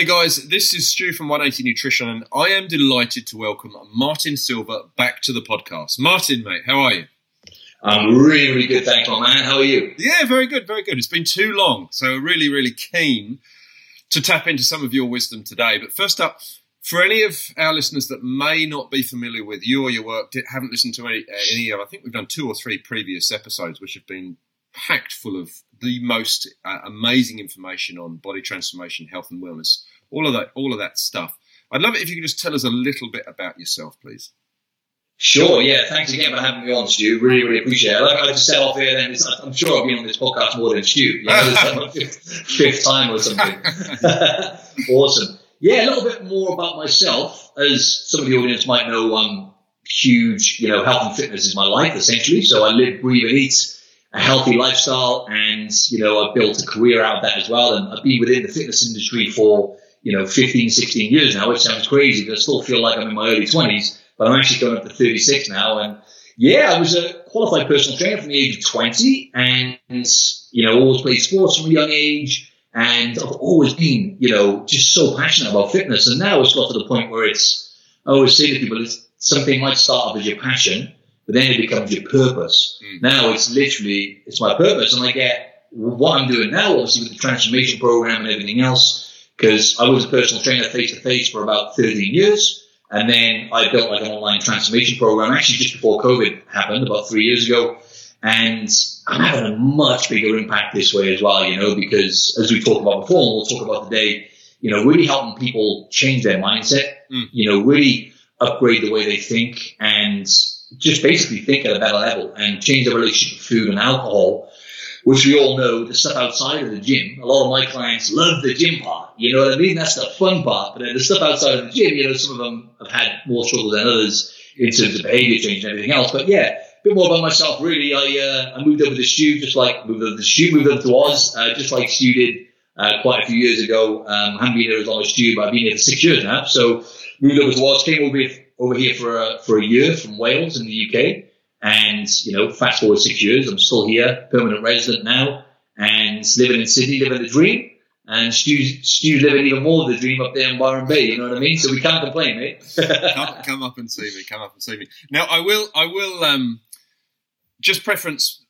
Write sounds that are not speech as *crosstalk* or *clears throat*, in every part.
Hey guys, this is Stu from 180 Nutrition, and I am delighted to welcome Martin Silva back to the podcast. Martin, mate, how are you? I'm really, really good, thanks, my man. How are you? Yeah, very good, very good. It's been too long, so really, really keen to tap into some of your wisdom today. But first up, for any of our listeners that may not be familiar with you or your work, haven't listened to any, any of, I think we've done two or three previous episodes, which have been packed full of the most uh, amazing information on body transformation, health and wellness, all of that, all of that stuff. I'd love it if you could just tell us a little bit about yourself, please. Sure, yeah. Thanks again for having me on, Stu. Really, really appreciate it. Like I just set off here, then I'm sure I've been on this podcast more than Stu. You know, this is my fifth, fifth time or something. *laughs* awesome. Yeah, a little bit more about myself. As some of the audience might know, I'm huge. You know, health and fitness is my life essentially. So I live, breathe, and eat a healthy lifestyle, and you know, I've built a career out of that as well. And I've been within the fitness industry for you know 15, 16 years now, which sounds crazy, but I still feel like I'm in my early 20s. But I'm actually going up to 36 now, and yeah, I was a qualified personal trainer from the age of 20, and you know, always played sports from a young age. And I've always been, you know, just so passionate about fitness. And now it's got to the point where it's, I always say to people, it's something might start off as your passion, but then it becomes your purpose. Mm. Now it's literally, it's my purpose. And I get what I'm doing now, obviously with the transformation program and everything else, because I was a personal trainer face to face for about 13 years. And then I built like an online transformation program actually just before COVID happened about three years ago. And I'm having a much bigger impact this way as well, you know, because as we talked about before, and we'll talk about today, you know, really helping people change their mindset, mm. you know, really upgrade the way they think and just basically think at a better level and change their relationship with food and alcohol, which we all know the stuff outside of the gym. A lot of my clients love the gym part. You know what I mean? That's the fun part. But the stuff outside of the gym, you know, some of them have had more trouble than others in terms of behavior change and everything else. But yeah, a bit more about myself, really. I, uh, I moved over to Stu, just like moved over to Stu, moved over to Oz, uh, just like Stu did uh, quite a few years ago. Um, I haven't been here as long as Stu, but I've been here for six years now. So moved over to Oz, came over over here for a, for a year from Wales in the UK. And, you know, fast forward six years, I'm still here, permanent resident now, and living in Sydney, living the dream. And Stu's, Stu's living even more of the dream up there in Byron Bay, you know what I mean? So we can't complain, mate. *laughs* come, come, up and see me, come up and see me. Now, I will, I will, um, just preference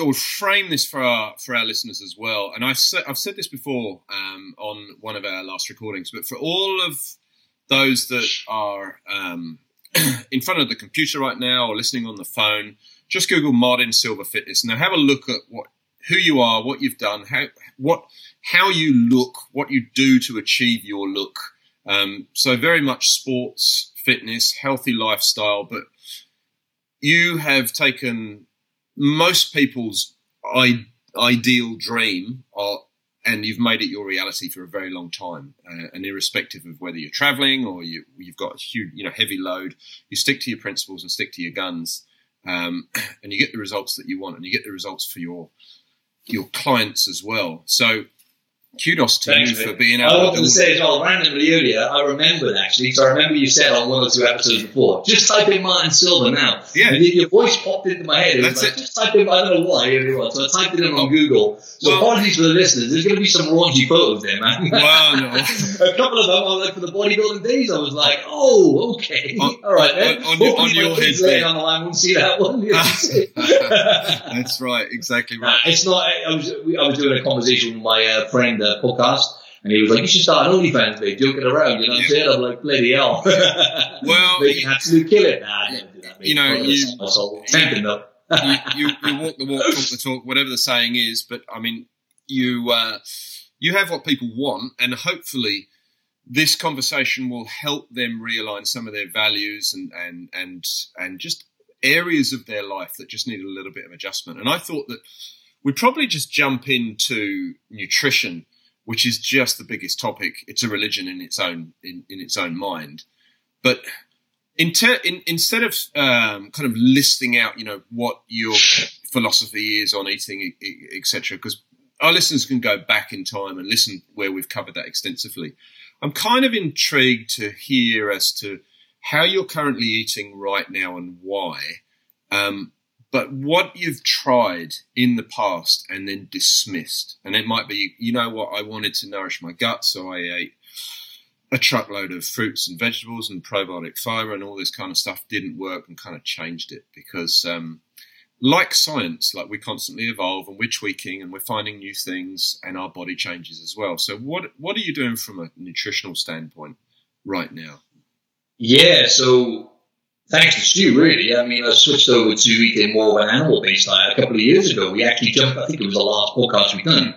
or frame this for our for our listeners as well. And I've said, I've said this before um, on one of our last recordings, but for all of those that are um, *clears throat* in front of the computer right now or listening on the phone, just Google Martin Silva Fitness. Now have a look at what who you are, what you've done, how what how you look, what you do to achieve your look. Um, so very much sports, fitness, healthy lifestyle, but you have taken most people's I- ideal dream uh, and you've made it your reality for a very long time. Uh, and irrespective of whether you're traveling or you, have got a huge, you know, heavy load, you stick to your principles and stick to your guns, um, *clears throat* and you get the results that you want, and you get the results for your your clients as well. So kudos to Thanks, you for being able I wanted to say as well, randomly earlier, I remembered actually, because I remember you said on one or two episodes before, just type in Martin Silva now. Yeah. your voice popped into my head. It That's like, it. Just type in, I don't know why, was. So I typed it in on Google. So well, apologies for the listeners, there's going to be some raunchy photos there, man. Well, no. *laughs* a couple of them, I was like, for the bodybuilding days, I was like, oh, okay. On, *laughs* All right, then. On, on, on your head there. on the line won't see that one. *laughs* That's right, exactly right. Uh, it's not, I was, I was doing a conversation with my uh, friend, uh, podcast. And he was like, you should start an OnlyFans page, joking around, you know what I'm saying? I'm like, bloody hell. *laughs* well, they can absolutely kill it. Nah, do that, You know, you, you, you, you, walk the walk, talk the talk, whatever the saying is, but I mean, you, uh, you have what people want and hopefully this conversation will help them realign some of their values and, and, and, and just areas of their life that just need a little bit of adjustment. And I thought that we'd probably just jump into nutrition which is just the biggest topic. It's a religion in its own in, in its own mind. But in ter- in, instead of um, kind of listing out, you know, what your philosophy is on eating, etc., because our listeners can go back in time and listen where we've covered that extensively. I'm kind of intrigued to hear as to how you're currently eating right now and why. Um, but what you've tried in the past and then dismissed, and it might be, you know what, I wanted to nourish my gut, so I ate a truckload of fruits and vegetables and probiotic fiber and all this kind of stuff didn't work and kind of changed it because um, like science like we constantly evolve and we're tweaking and we're finding new things and our body changes as well. So what what are you doing from a nutritional standpoint right now? Yeah so thanks to Stu, really. I mean, I switched over to eating more of an animal-based diet a couple of years ago. We actually jumped, I think it was the last podcast we've done.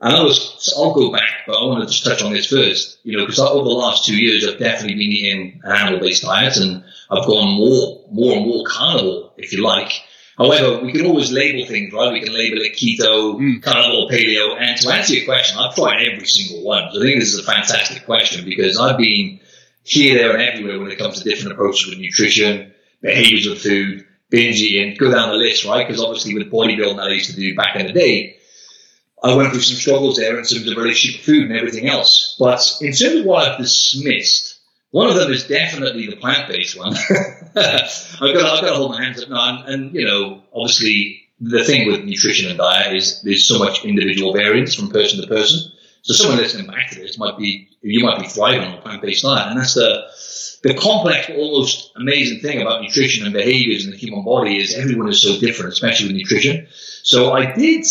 And I was, I'll go back, but I want to just touch on this first, you know, because over the last two years, I've definitely been eating an animal-based diet and I've gone more, more and more carnivore, if you like. However, we can always label things, right? We can label it keto, mm. carnivore, paleo. And to answer your question, I've tried every single one. So I think this is a fantastic question because I've been here, there, and everywhere when it comes to different approaches with nutrition, behaviors of food, binge eating, go down the list, right? Because obviously with bodybuilding that I used to do back in the day, I went through some struggles there in terms of relationship with food and everything else. But in terms of what I've dismissed, one of them is definitely the plant-based one. *laughs* I've got, I've got to hold my hands up now. And, and, you know, obviously the thing with nutrition and diet is there's so much individual variance from person to person. So someone listening back to this might be, you might be thriving on a plant-based diet. And that's the, the complex, almost amazing thing about nutrition and behaviors in the human body is everyone is so different, especially with nutrition. So I did,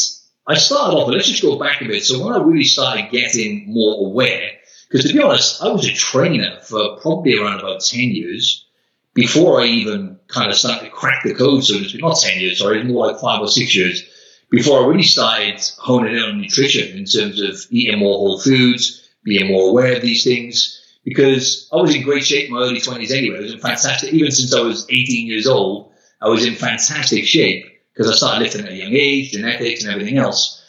I started off, and let's just go back a bit. So when I really started getting more aware, because to be honest, I was a trainer for probably around about 10 years before I even kind of started to crack the code, so to speak. Not 10 years, sorry, more like five or six years before I really started honing in on nutrition in terms of eating more whole foods, being more aware of these things, because I was in great shape in my early 20s anyway. I was in fantastic, even since I was 18 years old, I was in fantastic shape because I started lifting at a young age, genetics and everything else.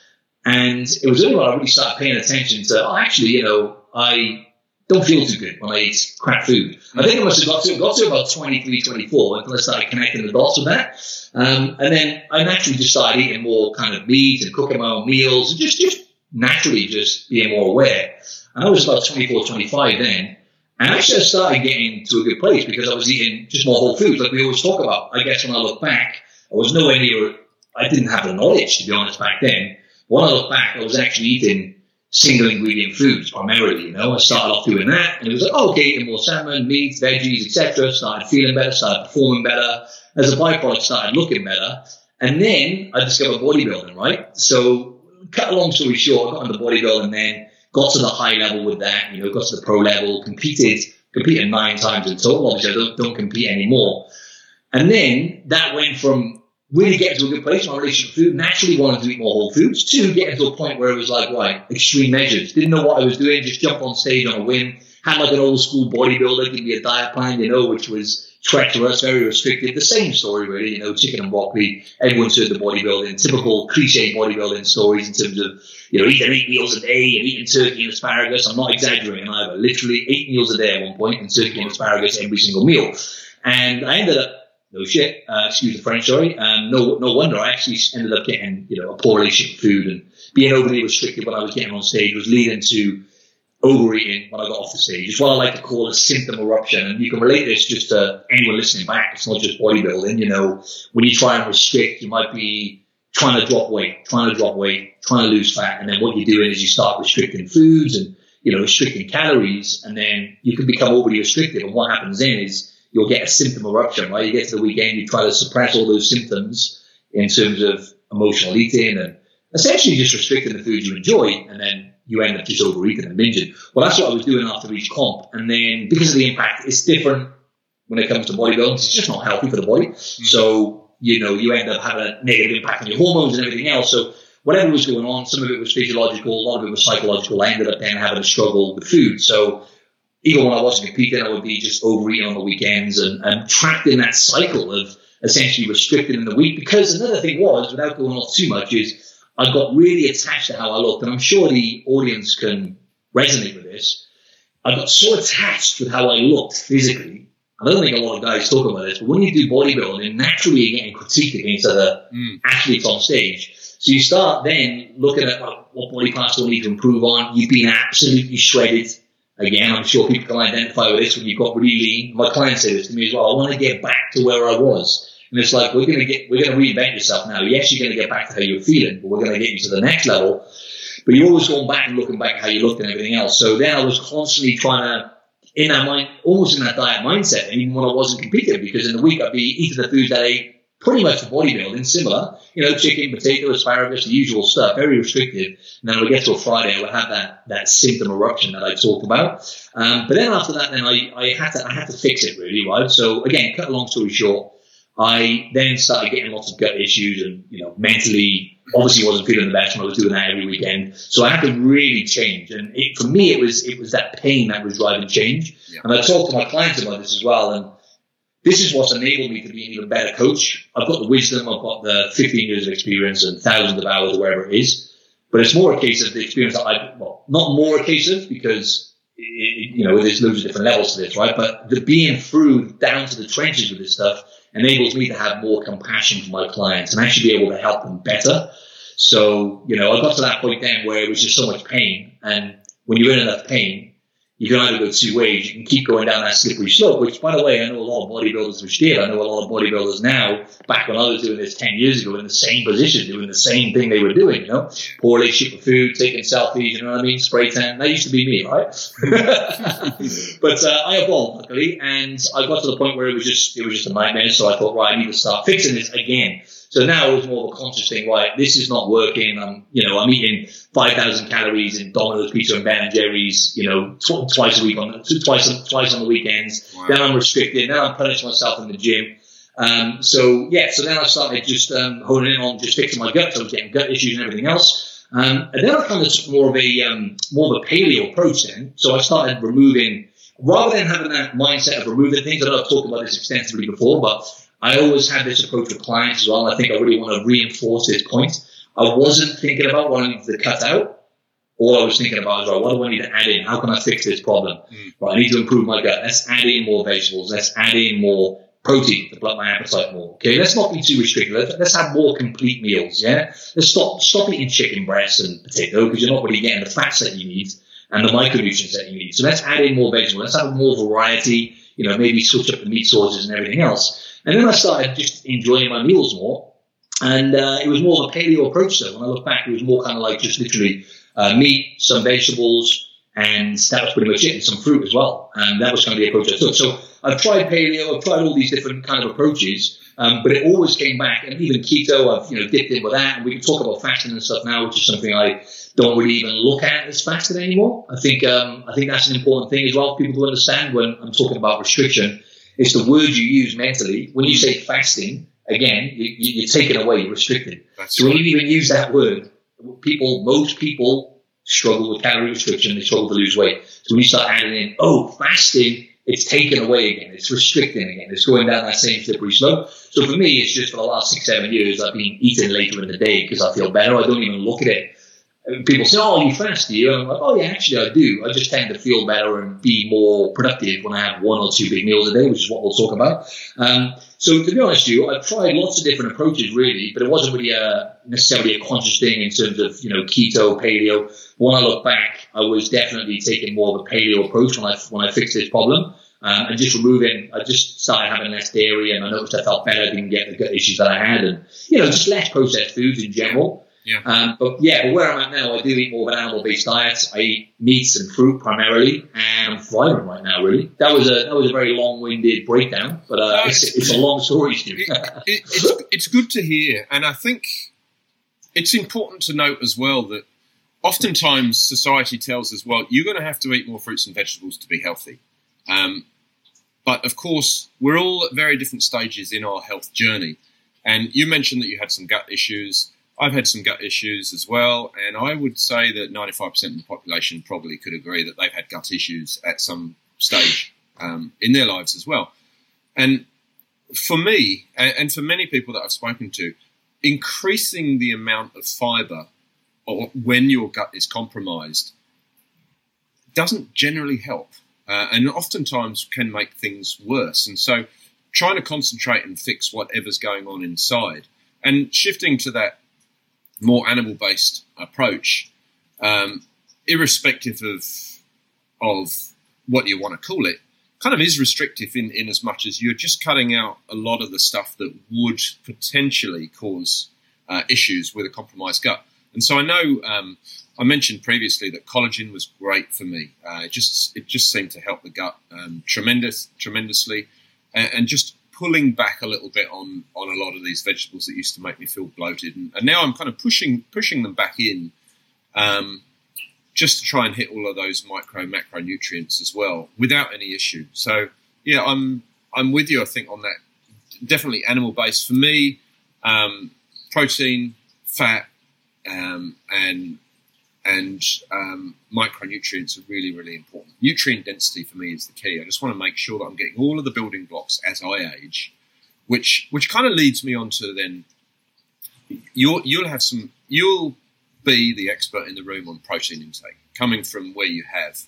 And it was only when I really started paying attention to, oh, actually, you know, I don't feel too good when I eat crap food. I think I must have got to, got to about 23, 24 until I started connecting the dots with that. Um, and then I naturally just started eating more kind of meat and cooking my own meals and just, just naturally just being more aware. And I was about 24, 25 then. And actually I started getting to a good place because I was eating just more whole foods like we always talk about. I guess when I look back, I was nowhere near, I didn't have the knowledge to be honest back then. When I look back, I was actually eating single ingredient foods primarily. You know, I started off doing that, and it was like, oh, okay, eating more salmon, meat, veggies, etc. Started feeling better, started performing better. As a byproduct, started looking better, and then I discovered bodybuilding. Right, so cut a long story short, I got into bodybuilding, then got to the high level with that. You know, got to the pro level, competed, competed nine times in total. Obviously, I don't, don't compete anymore. And then that went from really get to a good place in my relationship with food, naturally wanted to eat more whole foods. Two, getting to a point where it was like, right, extreme measures. Didn't know what I was doing, just jumped on stage on a whim. Had like an old school bodybuilder give me a diet plan, you know, which was treacherous, very restricted. The same story, really, you know, chicken and broccoli. Everyone's heard the bodybuilding, typical cliche bodybuilding stories in terms of, you know, eating eight meals a day and eating turkey and asparagus. I'm not exaggerating either. Literally eight meals a day at one point and turkey and asparagus every single meal. And I ended up no shit, uh, excuse the French, sorry. Um, no, no wonder I actually ended up getting, you know, a poor relationship with food and being overly restricted when I was getting on stage was leading to overeating when I got off the stage. It's what I like to call a symptom eruption. And you can relate this just to anyone listening back. It's not just bodybuilding. You know, when you try and restrict, you might be trying to drop weight, trying to drop weight, trying to lose fat. And then what you're doing is you start restricting foods and, you know, restricting calories. And then you can become overly restricted. And what happens then is you'll get a symptom eruption, right? You get to the weekend, you try to suppress all those symptoms in terms of emotional eating and essentially just restricting the food you enjoy, and then you end up just overeating and binging. Well, that's what I was doing after each comp, and then because of the impact, it's different when it comes to bodybuilding. It's just not healthy for the body. Mm-hmm. So you know, you end up having a negative impact on your hormones and everything else. So whatever was going on, some of it was physiological, a lot of it was psychological. I ended up then having a struggle with food. So even when I wasn't competing, I would be just overeating on the weekends and, and trapped in that cycle of essentially restricted in the week. Because another thing was, without going off too much, is I got really attached to how I looked. And I'm sure the audience can resonate with this. I got so attached with how I looked physically. I don't think a lot of guys talk about this, but when you do bodybuilding, naturally you're getting critiqued against other mm. athletes on stage. So you start then looking at what body parts do I need to improve on. You've been absolutely shredded Again, I'm sure people can identify with this when you've got really. My clients say this to me as well. I want to get back to where I was. And it's like we're gonna get we're gonna reinvent yourself now. Yes, you're gonna get back to how you're feeling, but we're gonna get you to the next level. But you're always going back and looking back at how you looked and everything else. So then I was constantly trying to in that mind, almost in that diet mindset, even when I wasn't competing, because in the week I'd be eating the foods that I ate pretty much bodybuilding, similar, you know, chicken, potato, asparagus, the usual stuff, very restrictive. And then we get to a Friday, I would have that, that symptom eruption that I talked about. Um, but then after that, then I, I had to, I had to fix it really, right? So again, cut a long story short, I then started getting lots of gut issues and, you know, mentally, obviously wasn't feeling the best when I was doing that every weekend. So I had to really change. And it, for me, it was, it was that pain that was driving change. Yeah. And I talked to my clients about this as well. And this is what's enabled me to be an even better coach. I've got the wisdom, I've got the 15 years of experience and thousands of hours or wherever it is. But it's more a case of the experience that I, well, not more a case of because, it, you know, there's loads of different levels to this, right? But the being through down to the trenches with this stuff enables me to have more compassion for my clients and actually be able to help them better. So, you know, I got to that point then where it was just so much pain. And when you're in enough pain, you can either go two ways. You can keep going down that slippery slope, which, by the way, I know a lot of bodybuilders which did. I know a lot of bodybuilders now, back when I was doing this 10 years ago, in the same position, doing the same thing they were doing, you know, poor relationship with food, taking selfies, you know what I mean? Spray tan. That used to be me, right? *laughs* but uh, I evolved, luckily, and I got to the point where it was just, it was just a nightmare. So I thought, right, I need to start fixing this again. So now it was more of a conscious thing, right? This is not working. I'm, you know, I'm eating 5,000 calories in Domino's Pizza and Ben and Jerry's, you know, tw- twice a week on, twice, twice on the weekends. Wow. Then I'm restricted. Now I'm punishing myself in the gym. Um, so yeah, so then I started just, um, honing in on just fixing my gut. So I was getting gut issues and everything else. Um, and then I kind of took more of a, um, more of a paleo approach then. So I started removing, rather than having that mindset of removing things, I know I've talked about this extensively before, but I always had this approach with clients as well. I think I really want to reinforce this point. I wasn't thinking about what I needed to cut out. All I was thinking about is, right, what do I need to add in? How can I fix this problem? Mm. Right, I need to improve my gut. Let's add in more vegetables. Let's add in more protein to blood my appetite more. Okay, let's not be too restrictive. Let's, let's have more complete meals. Yeah, let's stop stop eating chicken breast and potato because you're not really getting the fats that you need and the micronutrients that you need. So let's add in more vegetables. Let's have more variety. You know, maybe switch up the meat sources and everything else. And then I started just enjoying my meals more. And uh, it was more of a paleo approach, though. When I look back, it was more kind of like just literally uh, meat, some vegetables, and that was pretty much it, and some fruit as well. And that was kind of the approach I took. So I've tried paleo, I've tried all these different kind of approaches, um, but it always came back. And even keto, I've you know dipped in with that. And we can talk about fasting and stuff now, which is something I don't really even look at as fasting anymore. I think um, I think that's an important thing as well for people to understand when I'm talking about restriction it's the word you use mentally. When you say fasting, again, you, are taking away, you're restricted. That's so when you even use that word, people, most people struggle with calorie restriction. They struggle to lose weight. So when you start adding in, oh, fasting, it's taken away again. It's restricting again. It's going down that same slippery slope. So for me, it's just for the last six, seven years, I've been eating later in the day because I feel better. I don't even look at it people say, "Oh, you fast, do you?" And I'm like, "Oh, yeah, actually, I do. I just tend to feel better and be more productive when I have one or two big meals a day, which is what we'll talk about." Um, so, to be honest with you, I've tried lots of different approaches, really, but it wasn't really a, necessarily a conscious thing in terms of you know keto, paleo. When I look back, I was definitely taking more of a paleo approach when I when I fixed this problem. Um, and just removing, I just started having less dairy, and I noticed I felt better. Didn't get the gut issues that I had, and you know, just less processed foods in general. Yeah. Um, but yeah, but where I'm at now, I do eat more of an animal-based diet. I eat meats and fruit primarily, and I'm thriving right now. Really, that was a that was a very long-winded breakdown, but uh, it's, it's, a long story, it, it, it's it's good to hear, and I think it's important to note as well that oftentimes society tells us, well, you're going to have to eat more fruits and vegetables to be healthy. Um, but of course, we're all at very different stages in our health journey. And you mentioned that you had some gut issues. I've had some gut issues as well, and I would say that 95% of the population probably could agree that they've had gut issues at some stage um, in their lives as well. And for me, and for many people that I've spoken to, increasing the amount of fiber or when your gut is compromised doesn't generally help, uh, and oftentimes can make things worse. And so, trying to concentrate and fix whatever's going on inside, and shifting to that more animal based approach, um, irrespective of of what you want to call it, kind of is restrictive in, in as much as you're just cutting out a lot of the stuff that would potentially cause uh, issues with a compromised gut. And so I know um, I mentioned previously that collagen was great for me. Uh, it just it just seemed to help the gut um, tremendous tremendously, and, and, just pulling back a little bit on on a lot of these vegetables that used to make me feel bloated, and, and now I'm kind of pushing pushing them back in. Um, just to try and hit all of those micro macronutrients as well without any issue. So yeah, I'm I'm with you. I think on that, definitely animal based for me. Um, protein, fat, um, and and um, micronutrients are really really important. Nutrient density for me is the key. I just want to make sure that I'm getting all of the building blocks as I age, which which kind of leads me on to then you'll you'll have some you'll be the expert in the room on protein intake, coming from where you have,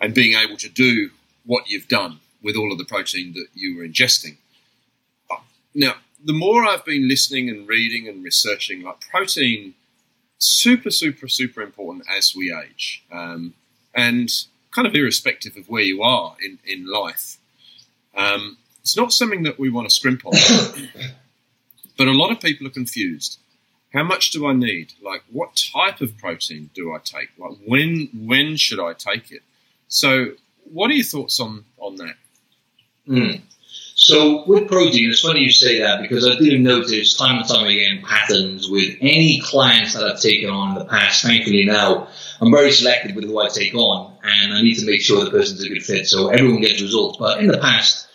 and being able to do what you've done with all of the protein that you were ingesting. Now, the more I've been listening and reading and researching, like protein, super, super, super important as we age, um, and kind of irrespective of where you are in in life. Um, it's not something that we want to scrimp on, *coughs* but a lot of people are confused how much do I need? Like, what type of protein do I take? Like, when when should I take it? So, what are your thoughts on on that? Mm. So, with protein, it's funny you say that because I do notice time and time again patterns with any clients that I've taken on in the past. Thankfully, now I'm very selective with who I take on, and I need to make sure the person's a good fit so everyone gets results. But in the past,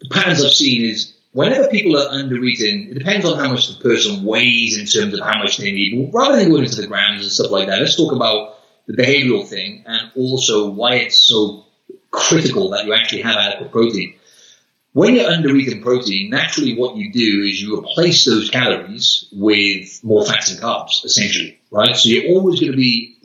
the patterns I've seen is whenever people are under eating, it depends on how much the person weighs in terms of how much they need. Rather than going into the grams and stuff like that, let's talk about the behavioral thing and also why it's so critical that you actually have adequate protein. When you're under eating protein, naturally what you do is you replace those calories with more fats and carbs, essentially, right? So you're always going to be,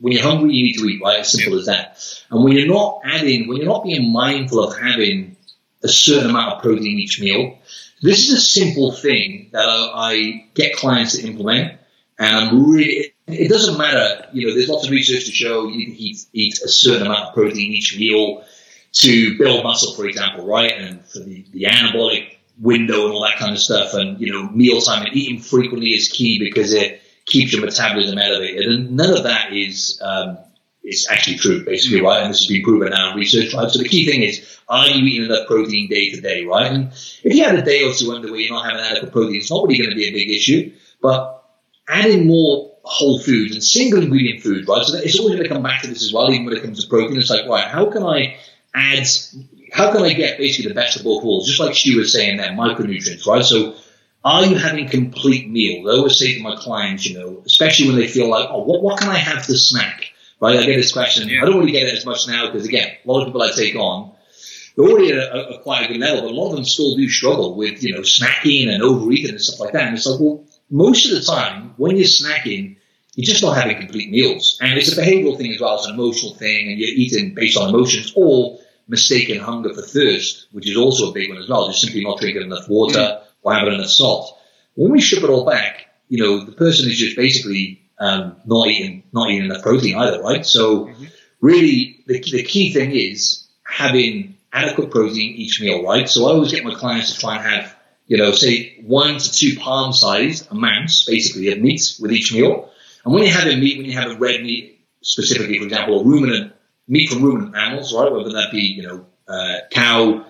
when you're hungry, you need to eat, right? As simple as that. And when you're not adding, when you're not being mindful of having a certain amount of protein each meal. This is a simple thing that I, get clients to implement, and I'm really. It doesn't matter, you know. There's lots of research to show you can eat, eat a certain amount of protein each meal to build muscle, for example, right? And for the, the anabolic window and all that kind of stuff. And, you know, mealtime and eating frequently is key because it keeps your metabolism elevated. And none of that is, um, is actually true, basically, right? And this has been proven now in research, right? So the key thing is, are you eating enough protein day to day, right? And if you had a day or two under where you're not having adequate protein, it's not really going to be a big issue. But adding more whole foods and single ingredient food, right? So it's always going to come back to this as well, even when it comes to protein. It's like, right, how can I add, how can I get basically the best of both worlds? Just like Stu was saying there, micronutrients, right? So are you having complete meals? I always say to my clients, you know, especially when they feel like, oh, what, what can I have to snack? Right? I get this question. Yeah. I don't really get it as much now because again, a lot of people I take on, they're already at a, a, quite a good level, but a lot of them still do struggle with, you know, snacking and overeating and stuff like that. And it's like, well, most of the time when you're snacking, you're just not having complete meals. And it's a behavioral thing as well. as an emotional thing and you're eating based on emotions or mistaken hunger for thirst, which is also a big one as well. Just simply not drinking enough water mm. or having enough salt. When we strip it all back, you know, the person is just basically um, not eating not eating enough protein either, right? So mm-hmm. really, the, the key thing is having adequate protein each meal, right? So I always get my clients to try and have, you know, say one to two palm sized amounts, basically, of meat with each meal. And when you have having meat, when you have a red meat, specifically, for example, a ruminant meat from ruminant animals, right? Whether that be, you know, uh, cow,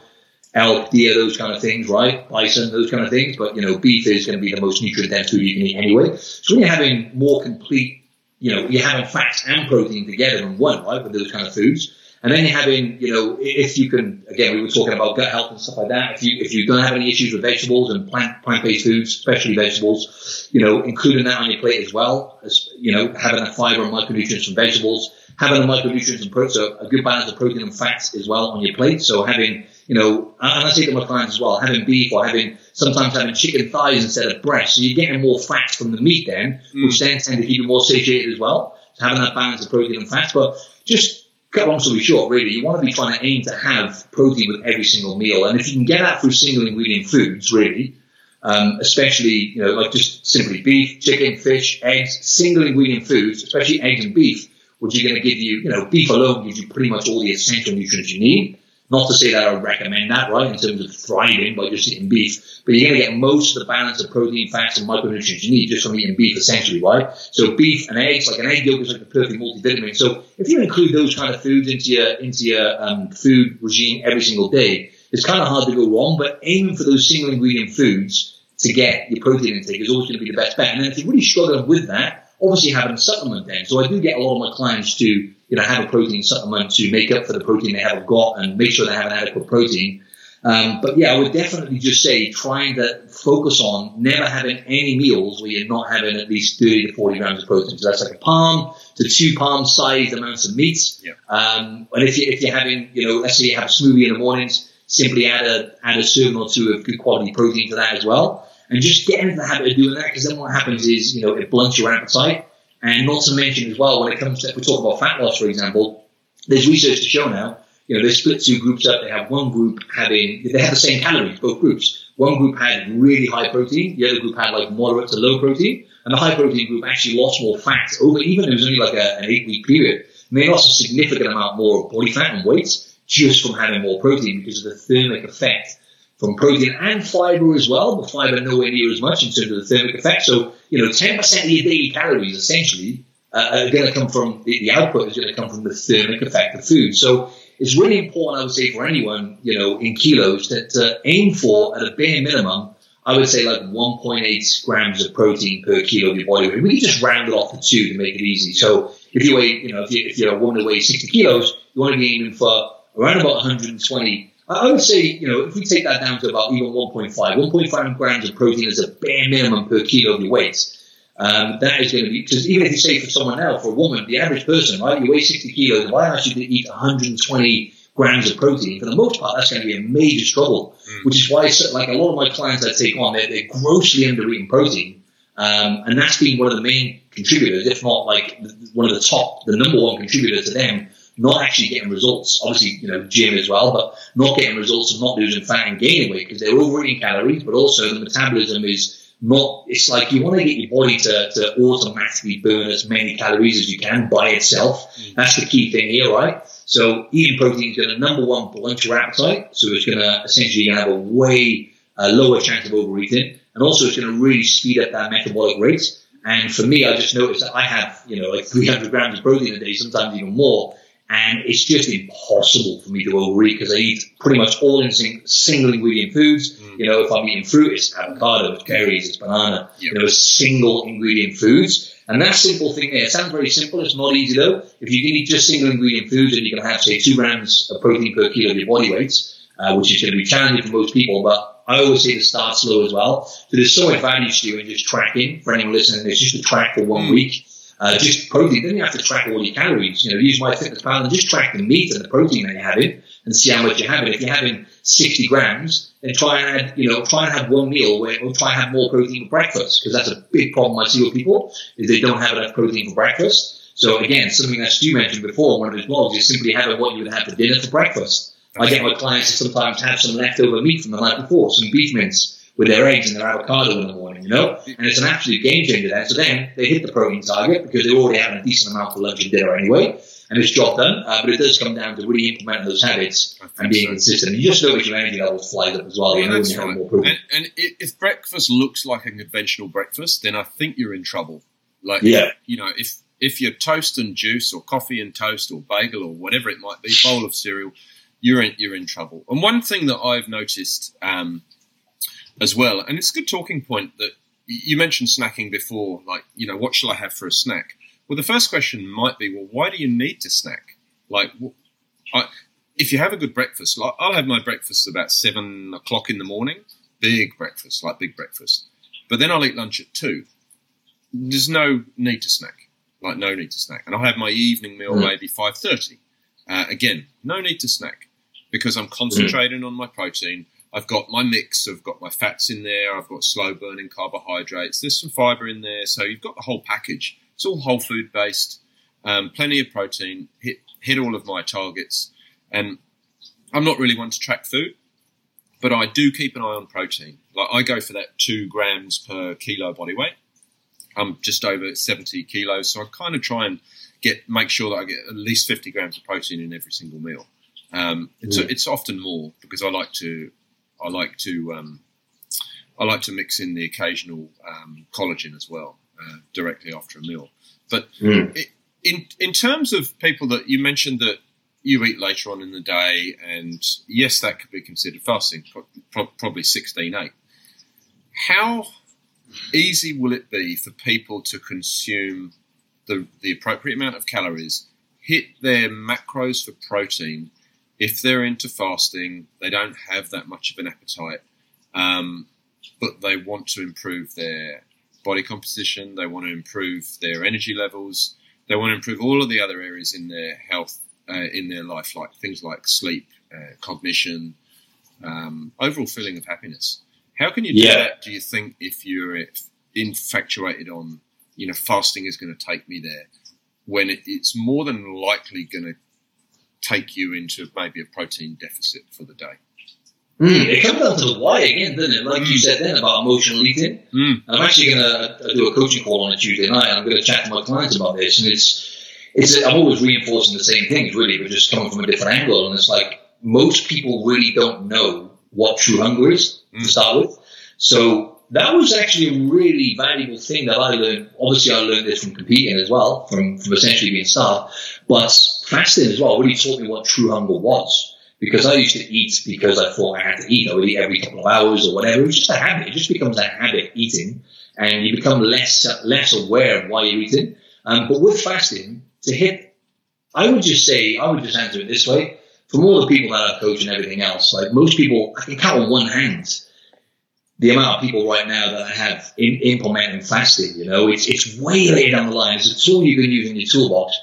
elk, deer, those kind of things, right? Bison, those kind of things. But, you know, beef is going to be the most nutrient dense food you can eat anyway. So when you're having more complete, you know, you're having fats and protein together in one, right, with those kind of foods. And then having, you know, if you can, again, we were talking about gut health and stuff like that. If you, if you don't have any issues with vegetables and plant, plant-based foods, especially vegetables, you know, including that on your plate as well, as, you know, having a fiber and micronutrients from vegetables, having a micronutrients and protein, so a good balance of protein and fats as well on your plate. So having, you know, and I say to my clients as well, having beef or having, sometimes having chicken thighs instead of breast. So you're getting more fats from the meat then, mm. which then tend to keep you more satiated as well. So having that balance of protein and fats, but just cut long story short, really, you want to be trying to aim to have protein with every single meal. And if you can get that through single ingredient foods, really, um, especially, you know, like just simply beef, chicken, fish, eggs, single ingredient foods, especially eggs and beef, which are going to give you, you know, beef alone gives you pretty much all the essential nutrients you need. Not to say that I recommend that, right, in terms of thriving by just eating beef, but you're going to get most of the balance of protein, fats, and micronutrients you need just from eating beef, essentially, right? So beef and eggs, like an egg yolk is like the perfect multivitamin. So if you include those kind of foods into your into your um, food regime every single day, it's kind of hard to go wrong. But aiming for those single ingredient foods to get your protein intake is always going to be the best bet. And if you're really struggling with that, obviously having a supplement then. So I do get a lot of my clients to, you know, have a protein supplement to make up for the protein they haven't got and make sure they have an adequate protein. Um, but yeah, I would definitely just say trying to focus on never having any meals where you're not having at least 30 to 40 grams of protein. So that's like a palm to two palm sized amounts of meat. Yeah. Um, and if, you, if you're having, you know, let's say you have a smoothie in the mornings, simply add a, add a serving or two of good quality protein to that as well and just get into the habit of doing that because then what happens is, you know, it blunts your appetite. And not to mention as well, when it comes to, if we talk about fat loss, for example, there's research to show now, you know, they split two groups up. They have one group having, they have the same calories, both groups. One group had really high protein. The other group had like moderate to low protein. And the high protein group actually lost more fat over, even it was only like a, an eight week period. And they lost a significant amount more body fat and weight just from having more protein because of the thermic effect from protein and fiber as well, but fiber nowhere near as much in terms of the thermic effect. So, you know, 10% of your daily calories essentially uh, are going to come from the, the output is going to come from the thermic effect of food. So it's really important, I would say, for anyone, you know, in kilos that to aim for at a bare minimum, I would say like 1.8 grams of protein per kilo of your body weight. We can just round it off to two to make it easy. So if you weigh, you know, if, you, if you're a woman who weighs 60 kilos, you want to be aiming for around about 120 I would say, you know, if we take that down to about even 1.5, 1.5 grams of protein is a bare minimum per kilo of your weight. Um, that is going to be, because even if you say for someone else, for a woman, the average person, right, you weigh 60 kilos, if I ask you to eat 120 grams of protein, for the most part, that's going to be a major struggle, mm. which is why, like a lot of my clients I take on, they're, they're grossly under eating protein. Um, and that's been one of the main contributors, if not like one of the top, the number one contributor to them not actually getting results. Obviously, you know, gym as well, but not getting results of not losing fat and gaining weight because they're overeating calories, but also the metabolism is not, it's like you want to get your body to, to automatically burn as many calories as you can by itself. Mm. That's the key thing here, right? So eating protein is going to number one blunt your appetite. So it's going to essentially have a way uh, lower chance of overeating. And also it's going to really speed up that metabolic rate. And for me, I just noticed that I have, you know, like 300 grams of protein a day, sometimes even more and it's just impossible for me to overeat because I eat pretty much all in single ingredient foods. Mm. You know, if I'm eating fruit, it's avocado, it's berries, it's banana. Yep. You know, single ingredient foods. And that simple thing there, it sounds very simple. It's not easy though. If you eat just single ingredient foods, you're going to have, say, two grams of protein per kilo of your body weight, uh, which is going to be challenging for most people. But I always say to start slow as well. So there's so much value to you in just tracking for anyone listening. It's just to track for one mm. week uh, just protein. Then you have to track all your calories. You know, use MyFitnessPal and just track the meat and the protein that you're having and see how much you're having. If you're having 60 grams, then try and add, you know, try and have one meal where, or try and have more protein for breakfast because that's a big problem I see with people is they don't have enough protein for breakfast. So again, something that Stu mentioned before, in one of his blogs is simply having what you would have for dinner for breakfast. I get my clients to sometimes have some leftover meat from the night before, some beef mince with their eggs and their avocado in the morning, you know? And it's an absolute game changer there. So then they hit the protein target because they're already having a decent amount for lunch and dinner anyway. And it's job done. Uh, but it does come down to really implementing those habits and being so. consistent. And you just notice your energy levels flies up as well. You know, when you have more protein. And, and, if breakfast looks like a conventional breakfast, then I think you're in trouble. Like, yeah. you know, if, if you're toast and juice or coffee and toast or bagel or whatever it might be, bowl of cereal, you're in, you're in trouble. And one thing that I've noticed, um, as well. And it's a good talking point that you mentioned snacking before, like, you know, what shall I have for a snack? Well, the first question might be, well, why do you need to snack? Like, I, if you have a good breakfast, like I'll have my breakfast about seven o'clock in the morning, big breakfast, like big breakfast. But then I'll eat lunch at two. There's no need to snack, like no need to snack. And I'll have my evening meal mm. maybe five thirty. Uh, again, no need to snack because I'm concentrating mm. on my protein. I've got my mix. I've got my fats in there. I've got slow burning carbohydrates. There's some fiber in there. So you've got the whole package. It's all whole food based. Um, plenty of protein. Hit hit all of my targets. And I'm not really one to track food, but I do keep an eye on protein. Like I go for that two grams per kilo body weight. I'm just over 70 kilos, so I kind of try and get make sure that I get at least 50 grams of protein in every single meal. Um, it's mm. it's often more because I like to I like to um, I like to mix in the occasional um, collagen as well uh, directly after a meal. But mm. it, in in terms of people that you mentioned that you eat later on in the day, and yes, that could be considered fasting, probably sixteen eight. How easy will it be for people to consume the, the appropriate amount of calories, hit their macros for protein? If they're into fasting, they don't have that much of an appetite, um, but they want to improve their body composition, they want to improve their energy levels, they want to improve all of the other areas in their health, uh, in their life, like things like sleep, uh, cognition, um, overall feeling of happiness. How can you do yeah. that? Do you think if you're infatuated on, you know, fasting is going to take me there, when it's more than likely going to take you into maybe a protein deficit for the day? Mm, it comes down to the why again, doesn't it? Like mm. you said then about emotional eating. Mm. I'm actually going to do a coaching call on a Tuesday night, and I'm going to chat to my clients about this. And it's, it's, I'm always reinforcing the same things, really, but just coming from a different angle. And it's like most people really don't know what true hunger is mm. to start with. So that was actually a really valuable thing that I learned. Obviously, I learned this from competing as well, from, from essentially being starved. But fasting as well really taught me what true hunger was. Because I used to eat because I thought I had to eat. I would eat every couple of hours or whatever. It was just a habit. It just becomes a habit eating, and you become less less aware of why you're eating. Um, but with fasting, to hit, I would just say, I would just answer it this way: from all the people that I coach and everything else, like most people, I can count on one hand the amount of people right now that I have in, implementing fasting. You know, it's it's way later down the line. It's a tool you can use in your toolbox.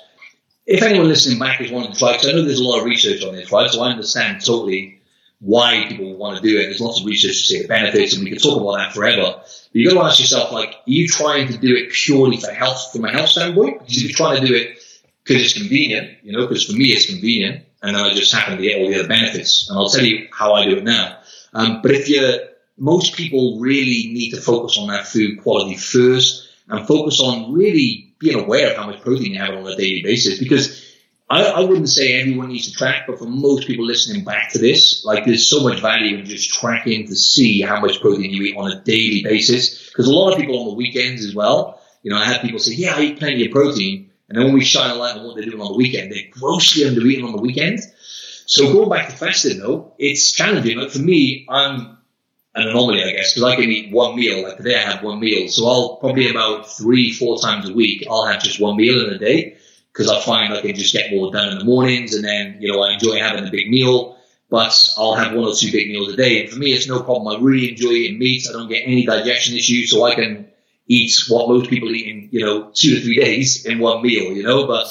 If anyone listening back is wanting to try, because I know there's a lot of research on this, right? So I understand totally why people want to do it. There's lots of research to say the benefits, and we could talk about that forever. But you got to ask yourself, like, are you trying to do it purely for health, from a health standpoint? Because if you're trying to do it because it's convenient, you know, because for me it's convenient, and then I just happen to get all the other benefits. And I'll tell you how I do it now. Um, but if you're most people really need to focus on that food quality first and focus on really being aware of how much protein you have on a daily basis because I, I, wouldn't say everyone needs to track, but for most people listening back to this, like there's so much value in just tracking to see how much protein you eat on a daily basis. Because a lot of people on the weekends as well, you know, I have people say, yeah, I eat plenty of protein. And then when we shine a light on what they're doing on the weekend, they're grossly under eating on the weekend. So going back to fasting though, it's challenging. Like for me, I'm an anomaly, I guess, because I can eat one meal. Like today, I had one meal, so I'll probably about three, four times a week, I'll have just one meal in a day because I find I can just get more done in the mornings, and then you know I enjoy having a big meal. But I'll have one or two big meals a day, and for me, it's no problem. I really enjoy eating meat. I don't get any digestion issues, so I can eat what most people eat in you know two to three days in one meal. You know, but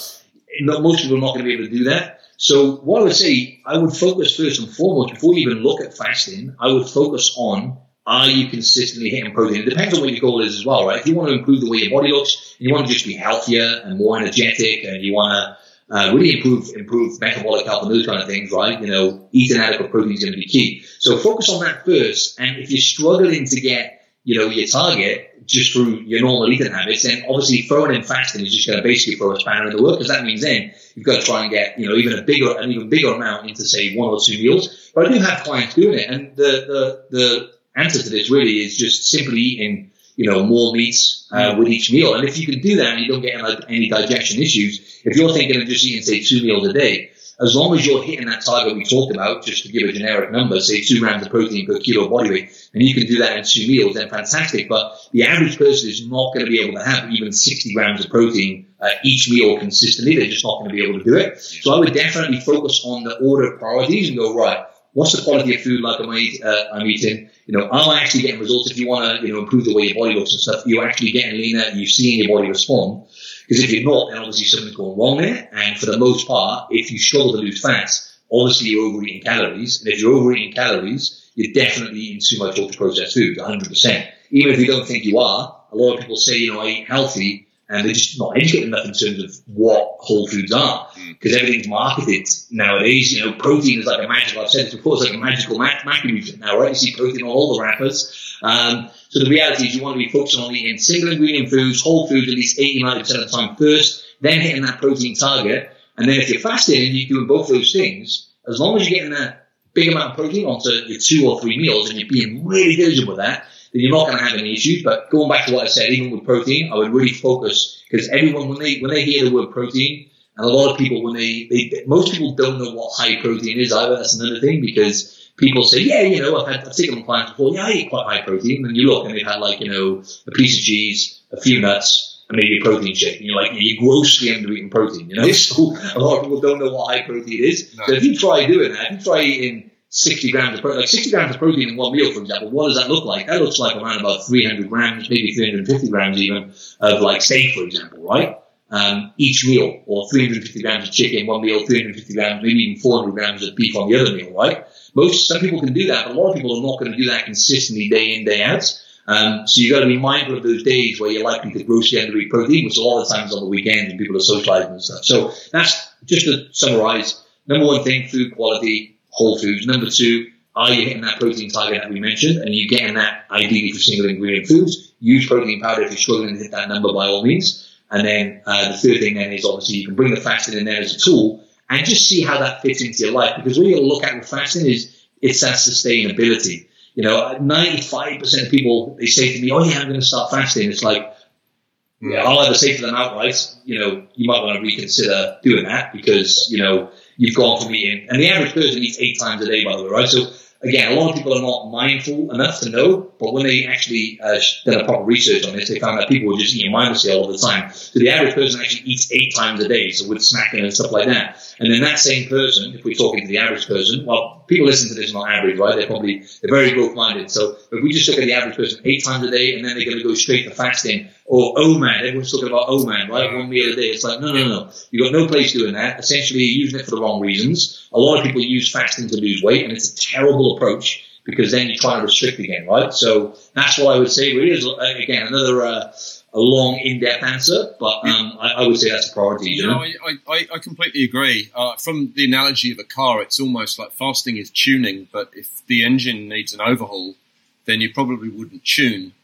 most people are not going to be able to do that. So what I would say, I would focus first and foremost, before you even look at fasting, I would focus on are you consistently hitting protein? It depends on what your goal is as well, right? If you want to improve the way your body looks, and you want to just be healthier and more energetic, and you want to uh, really improve improve metabolic health and those kind of things, right? You know, eating adequate protein is going to be key. So focus on that first. And if you're struggling to get, you know, your target just through your normal eating habits, then obviously throwing in fasting is just going to basically throw a spanner in the work because that means then you've got to try and get, you know, even a bigger, an even bigger amount into say one or two meals. But I do have clients doing it, and the the the answer to this really is just simply eating, you know, more meats uh, with each meal. And if you can do that and you don't get any digestion issues, if you're thinking of just eating say two meals a day, as long as you're hitting that target we talked about, just to give a generic number, say two grams of protein per kilo of body weight, and you can do that in two meals, then fantastic. But the average person is not going to be able to have even 60 grams of protein uh, each meal consistently. They're just not going to be able to do it. So I would definitely focus on the order of priorities and go, right, what's the quality of food like I'm, eat, uh, I'm eating? You know, am I actually getting results? If you want to, you know, improve the way your body looks and stuff, you're actually getting leaner, you're seeing your body respond. Because if you're not, then obviously something's going wrong there. And for the most part, if you struggle to lose fat, obviously you're overeating calories. And if you're overeating calories, you're definitely eating too much ultra processed food, 100%. Even if you don't think you are, a lot of people say, you know, I eat healthy, and they're just not educated enough in terms of what whole foods are because mm. everything's marketed nowadays. You know, protein is like a magical. I've said this before. It's like a magical mac- macronutrient now, right? You see protein on all the wrappers. Um, so the reality is, you want to be focusing on eating single ingredient foods, whole foods, at least 80, 90 percent of the time first, then hitting that protein target, and then if you're fasting and you're doing both those things, as long as you're getting that big amount of protein onto your two or three meals and you're being really diligent with that, then you're not going to have any issues. But going back to what I said, even with protein, I would really focus because everyone when they when they hear the word protein, and a lot of people when they, they most people don't know what high protein is either. That's another thing because people say, yeah, you know, I've had I've taken clients before, yeah, I eat quite high protein, and you look and they've had like you know a piece of cheese, a few nuts. And maybe a protein shake, and you're like, you're grossly under eating protein, you know? So a lot of people don't know what high protein is. No. So if you try doing that, if you try eating 60 grams of protein, like 60 grams of protein in one meal, for example, what does that look like? That looks like around about 300 grams, maybe 350 grams even, of like steak, for example, right? Um, each meal, or 350 grams of chicken, one meal, 350 grams, maybe even 400 grams of beef on the other meal, right? Most, some people can do that, but a lot of people are not going to do that consistently day in, day out. Um, so you've got to be mindful of those days where you're likely to grossly undereat protein, which a lot of times on the weekends and people are socializing and stuff. So that's just to summarize. Number one thing, food quality, whole foods. Number two, are you hitting that protein target that we mentioned? And you're getting that ideally for single ingredient foods. Use protein powder if you're struggling to hit that number by all means. And then uh, the third thing then is obviously you can bring the fasting in there as a tool and just see how that fits into your life. Because what you look at with fasting is it's that sustainability. You know, uh, 95% of people, they say to me, oh yeah, I'm going to start fasting. It's like, yeah, I'll either say to them outright, you know, you might want to reconsider doing that because, you know, you've gone from eating, and the average person eats eight times a day, by the way, right? So again, a lot of people are not mindful enough to know, but when they actually uh, did a proper research on this, they found that people were just eating mindlessly all the time. So the average person actually eats eight times a day, so with snacking and stuff like that. And then that same person, if we're talking to the average person, well, people listen to this not average, right? They're probably they're very growth-minded. So if we just look at the average person eight times a day, and then they're going to go straight to fasting or OMAD, everyone's talking about OMAD, right? One meal a day. It's like no, no, no. You've got no place doing that. Essentially, you're using it for the wrong reasons. A lot of people use fasting to lose weight, and it's a terrible approach because then you're trying to restrict again, right? So that's what I would say. Really, is again another. Uh, a long, in-depth answer, but um, I, I, would say that's a priority. You, you know, I, I, I, completely agree. Uh, from the analogy of a car, it's almost like fasting is tuning, but if the engine needs an overhaul, then you probably wouldn't tune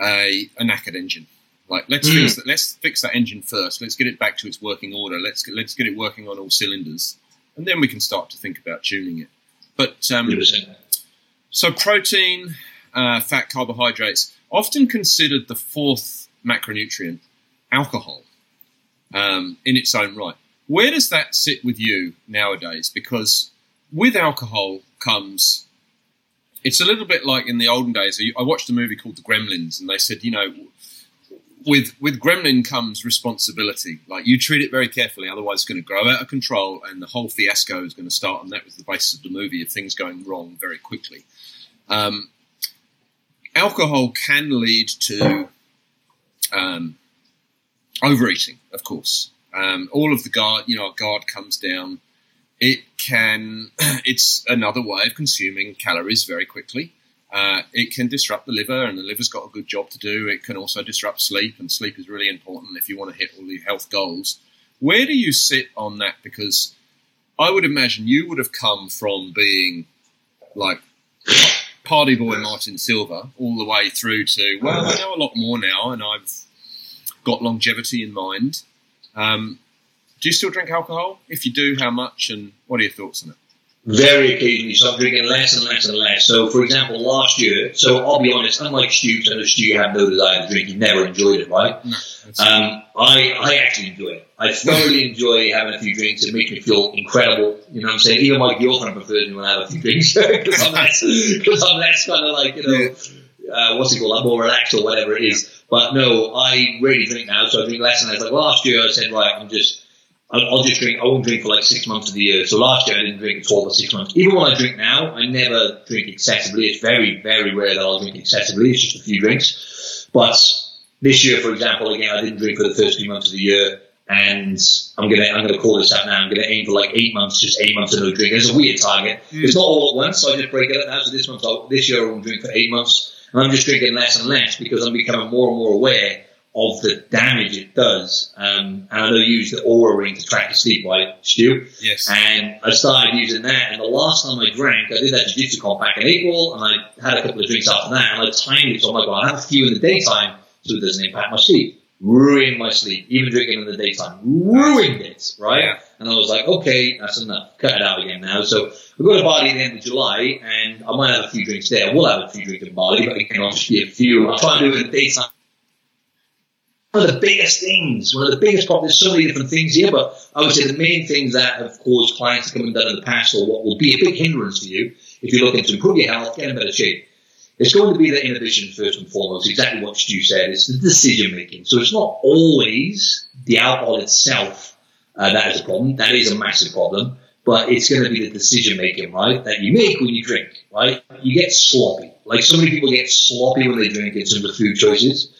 a, a knackered engine. Like let's mm. fix that. Let's fix that engine first. Let's get it back to its working order. Let's get, let's get it working on all cylinders, and then we can start to think about tuning it. But um, so protein, uh, fat, carbohydrates, often considered the fourth macronutrient, alcohol, um, in its own right. Where does that sit with you nowadays? Because with alcohol comes, it's a little bit like in the olden days. I watched a movie called The Gremlins, and they said, you know, with with gremlin comes responsibility. Like you treat it very carefully, otherwise it's going to grow out of control, and the whole fiasco is going to start. And that was the basis of the movie of things going wrong very quickly. Um, alcohol can lead to um, overeating, of course. Um, all of the guard, you know, guard comes down. It can, *clears throat* it's another way of consuming calories very quickly. Uh, it can disrupt the liver, and the liver's got a good job to do. It can also disrupt sleep, and sleep is really important if you want to hit all the health goals. Where do you sit on that? Because I would imagine you would have come from being like party boy Martin Silva all the way through to well, I know a lot more now, and I've got longevity in mind. Um, do you still drink alcohol? If you do, how much, and what are your thoughts on it? Very occasionally, so I'm drinking less and less and less. So, for example, last year, so I'll be honest, unlike Stu, I know Stu had no desire to drink, he never enjoyed it, right? No, um, I, I actually enjoy it. I thoroughly enjoy having a few drinks. It makes me feel incredible. You know what I'm saying? Even my girlfriend prefers me when I have a few drinks *laughs* because I'm less, cause I'm less kind of like, you know, yeah. uh, what's it called? I'm more relaxed or whatever it is. But no, I really drink now, so I drink less. And less. like, last year I said, right, I'm just, I'll, I'll, just drink, I won't drink for like six months of the year. So last year I didn't drink at all for six months. Even when I drink now, I never drink excessively. It's very, very rare that I'll drink excessively. It's just a few drinks. But this year, for example, again, I didn't drink for the first few months of the year. And I'm gonna I'm gonna call this out now. I'm gonna aim for like eight months, just eight months of no drink. It's a weird target. Mm. It's not all at once, so I just break it up now. So this month, this year I won't drink for eight months. And I'm just drinking less and less because I'm becoming more and more aware of the damage it does. Um, and I know you use the Oura ring to track your sleep, right, Stu? Yes. And I started using that. And the last time I drank, I did that jiu-jitsu comp back in April, and I had a couple of drinks after that, and I timed it so I'm like, well, I have a few in the daytime so it doesn't impact my sleep. Ruined my sleep, even drinking in the daytime. Ruined it, right? Yeah. And I was like, okay, that's enough. Cut it out again now. So we go to Bali at the end of July, and I might have a few drinks there. We'll have a few drinks in Bali, but again, I'll just be a few. I'll try and do it in the daytime. Of the biggest things, one of the biggest problems, there's so many different things here, but I would say the main things that have caused clients to come undone in the past, or what will be a big hindrance for you if you're looking to improve your health, get in better shape, it's going to be the inhibition first and foremost, exactly what Stu said. It's the decision making. So it's not always the alcohol itself uh, that is a problem. That is a massive problem. But it's going to be the decision making, right, that you make when you drink, right? You get sloppy. Like so many people get sloppy when they drink in terms of food choices.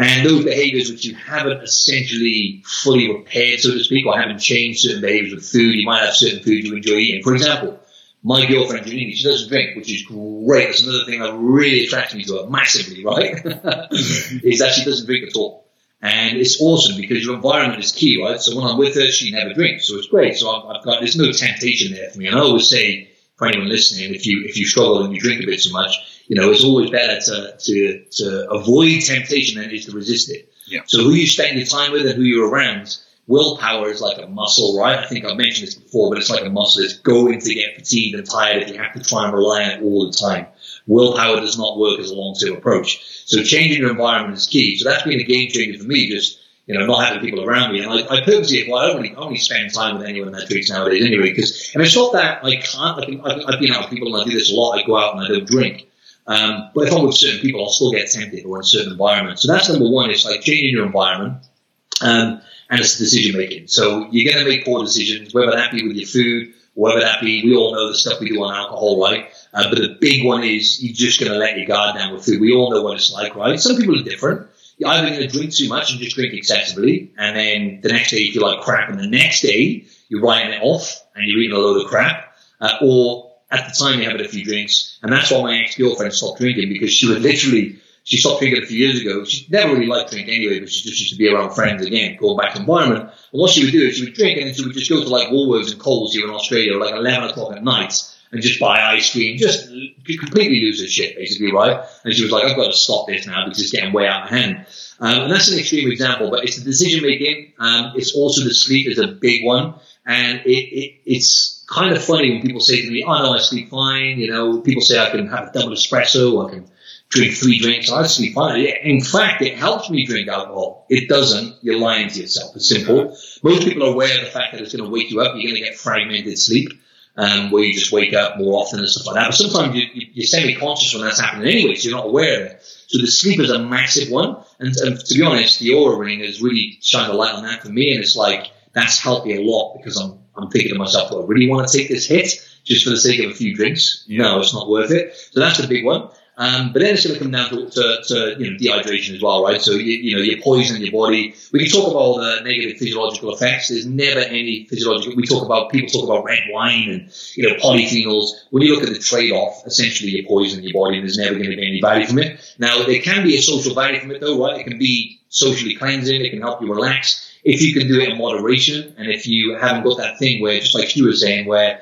And those behaviors which you haven't essentially fully repaired, so to speak, or haven't changed certain behaviors with food, you might have certain foods you enjoy eating. For example, my girlfriend Janine, she doesn't drink, which is great. That's another thing that really attracts me to her massively, right? *laughs* is that she doesn't drink at all. And it's awesome because your environment is key, right? So when I'm with her, she never drinks. So it's great. So I've, I've got, there's no temptation there for me. And I always say for anyone listening, if you, if you struggle and you drink a bit too much, you know, it's always better to, to, to avoid temptation than it is to resist it. Yeah. So who you spend your time with and who you're around, willpower is like a muscle, right? I think I've mentioned this before, but it's like a muscle. It's going to get fatigued and tired if you have to try and rely on it all the time. Willpower does not work as a long-term approach. So changing your environment is key. So that's been a game changer for me, just, you know, not having people around me. And I, I purposely, well, I don't really, only spend time with anyone that drinks nowadays anyway, because, and it's not that I can't, like, I've been out with people and I do this a lot. I go out and I don't drink. Um, but if I'm with certain people, I'll still get tempted or in certain environments. So that's number one. It's like changing your environment. Um, and it's decision making. So you're going to make poor decisions, whether that be with your food, whether that be, we all know the stuff we do on alcohol, right? Uh, but the big one is you're just going to let your guard down with food. We all know what it's like, right? Some people are different. You're either going to drink too much and just drink excessively, and then the next day you feel like crap, and the next day you're writing it off and you're eating a load of crap, uh, or at the time had a few drinks, and that's why my ex-girlfriend stopped drinking because she would literally she stopped drinking a few years ago. She never really liked drinking anyway, but she just used to be around friends again, going back to environment. And what she would do is she would drink and she would just go to like Woolworths and Coles here in Australia, like 11 o'clock at night, and just buy ice cream, just completely lose her shit, basically, right? And she was like, I've got to stop this now because it's getting way out of hand. Um, and that's an extreme example, but it's the decision making. Um, it's also the sleep is a big one. And it, it, it's kind of funny when people say to me, oh no, I sleep fine. You know, people say I can have a double espresso, I can drink three drinks. I sleep fine. In fact, it helps me drink alcohol. It doesn't. You're lying to yourself. It's simple. Most people are aware of the fact that it's going to wake you up. You're going to get fragmented sleep. Um, where you just wake up more often and stuff like that. But sometimes you, you're semi-conscious when that's happening anyway, so you're not aware of it. So the sleep is a massive one. And, and to be honest, the Oura ring has really shined a light on that for me. And it's like, that's helped me a lot because I'm, I'm thinking to myself, do I really want to take this hit just for the sake of a few drinks? No, it's not worth it. So that's the big one. Um, but then it's going to come down to, to, to, you know dehydration as well, right? So you, you know you're poisoning your body. We can talk about all the negative physiological effects. There's never any physiological. We talk about people talk about red wine and you know polyphenols. When you look at the trade-off, essentially you're poisoning your body, and there's never going to be any value from it. Now there can be a social value from it, though, right? It can be socially cleansing. It can help you relax if you can do it in moderation, and if you haven't got that thing where, just like you were saying, where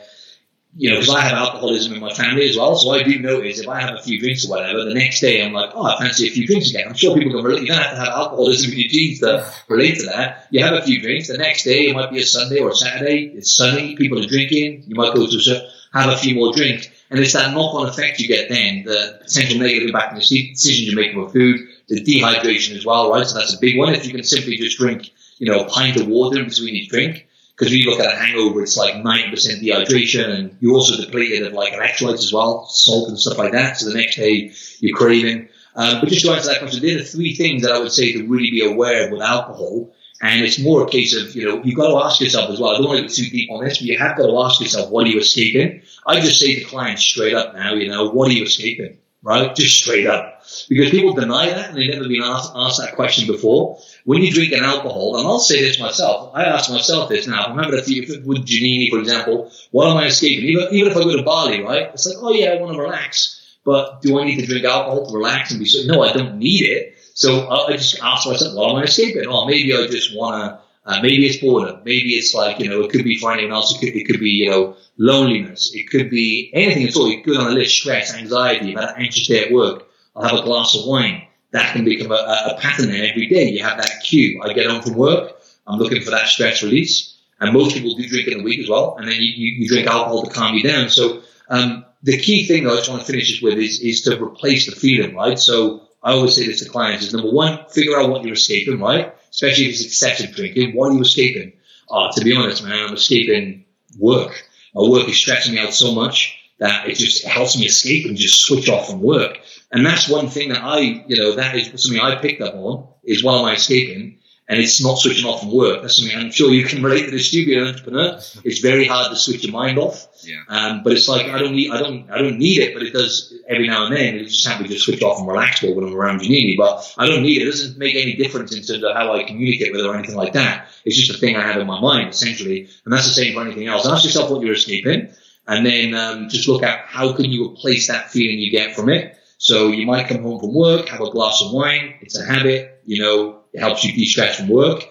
you know, because I have alcoholism in my family as well, so I do notice if I have a few drinks or whatever, the next day I'm like, oh, I fancy a few drinks again. I'm sure people can relate. You don't have to have alcoholism in your genes to relate to that. You have a few drinks. The next day, it might be a Sunday or a Saturday. It's sunny. People are drinking. You might go to have a few more drinks. And it's that knock-on effect you get then, the potential negative impact on the decisions you're making with food, the dehydration as well, right? So that's a big one. If you can simply just drink, you know, a pint of water between each drink, because when you look at a hangover, it's like 90% dehydration and you also depleted of like electrolytes as well, salt and stuff like that. So the next day you're craving. Um, but just to answer that question, there are three things that I would say to really be aware of with alcohol. And it's more a case of, you know, you've got to ask yourself as well. I don't want to get too deep on this, but you have got to ask yourself, what are you escaping? I just say to clients straight up now, you know, what are you escaping? Right? Just straight up. Because people deny that and they've never been asked, asked that question before when you drink an alcohol, and I'll say this myself, I ask myself this now. Remember if you, with Janini, for example, what am I escaping? Even, even if I go to Bali, right? It's like, oh yeah, I want to relax, but do I need to drink alcohol to relax and be so? No, I don't need it. So I, I just ask myself, what am I escaping? Oh, maybe I just want to. Uh, maybe it's boredom. Maybe it's like, you know, it could be for anyone else. It could, it could be, you know, loneliness. It could be anything at all. You could on a list, stress, anxiety, about an anxious day at work. I'll have a glass of wine that can become a, a pattern then every day. You have that cue. I get home from work, I'm looking for that stress release. And most people do drink in a week as well. And then you, you, you drink alcohol to calm you down. So, um, the key thing I just want to finish this with is, is to replace the feeling, right? So I always say this to clients is number one, figure out what you're escaping, right? Especially if it's excessive drinking. What are you escaping? Uh, to be honest, man, I'm escaping work. My work is stressing me out so much that it just helps me escape and just switch off from work. And that's one thing that I, you know, that is something I picked up on is while am I escaping? And it's not switching off from work. That's something I'm sure you can relate to this. An entrepreneur, it's very hard to switch your mind off. Yeah. Um, but it's like I don't need, I don't, I don't need it, but it does every now and then. It just happens to switch off and relax more when I'm around Janini. But I don't need it. It doesn't make any difference in terms of how I communicate with her or anything like that. It's just a thing I have in my mind essentially, and that's the same for anything else. Ask yourself what you're escaping, and then um, just look at how can you replace that feeling you get from it. So you might come home from work, have a glass of wine. It's a habit, you know, it helps you de-stress from work.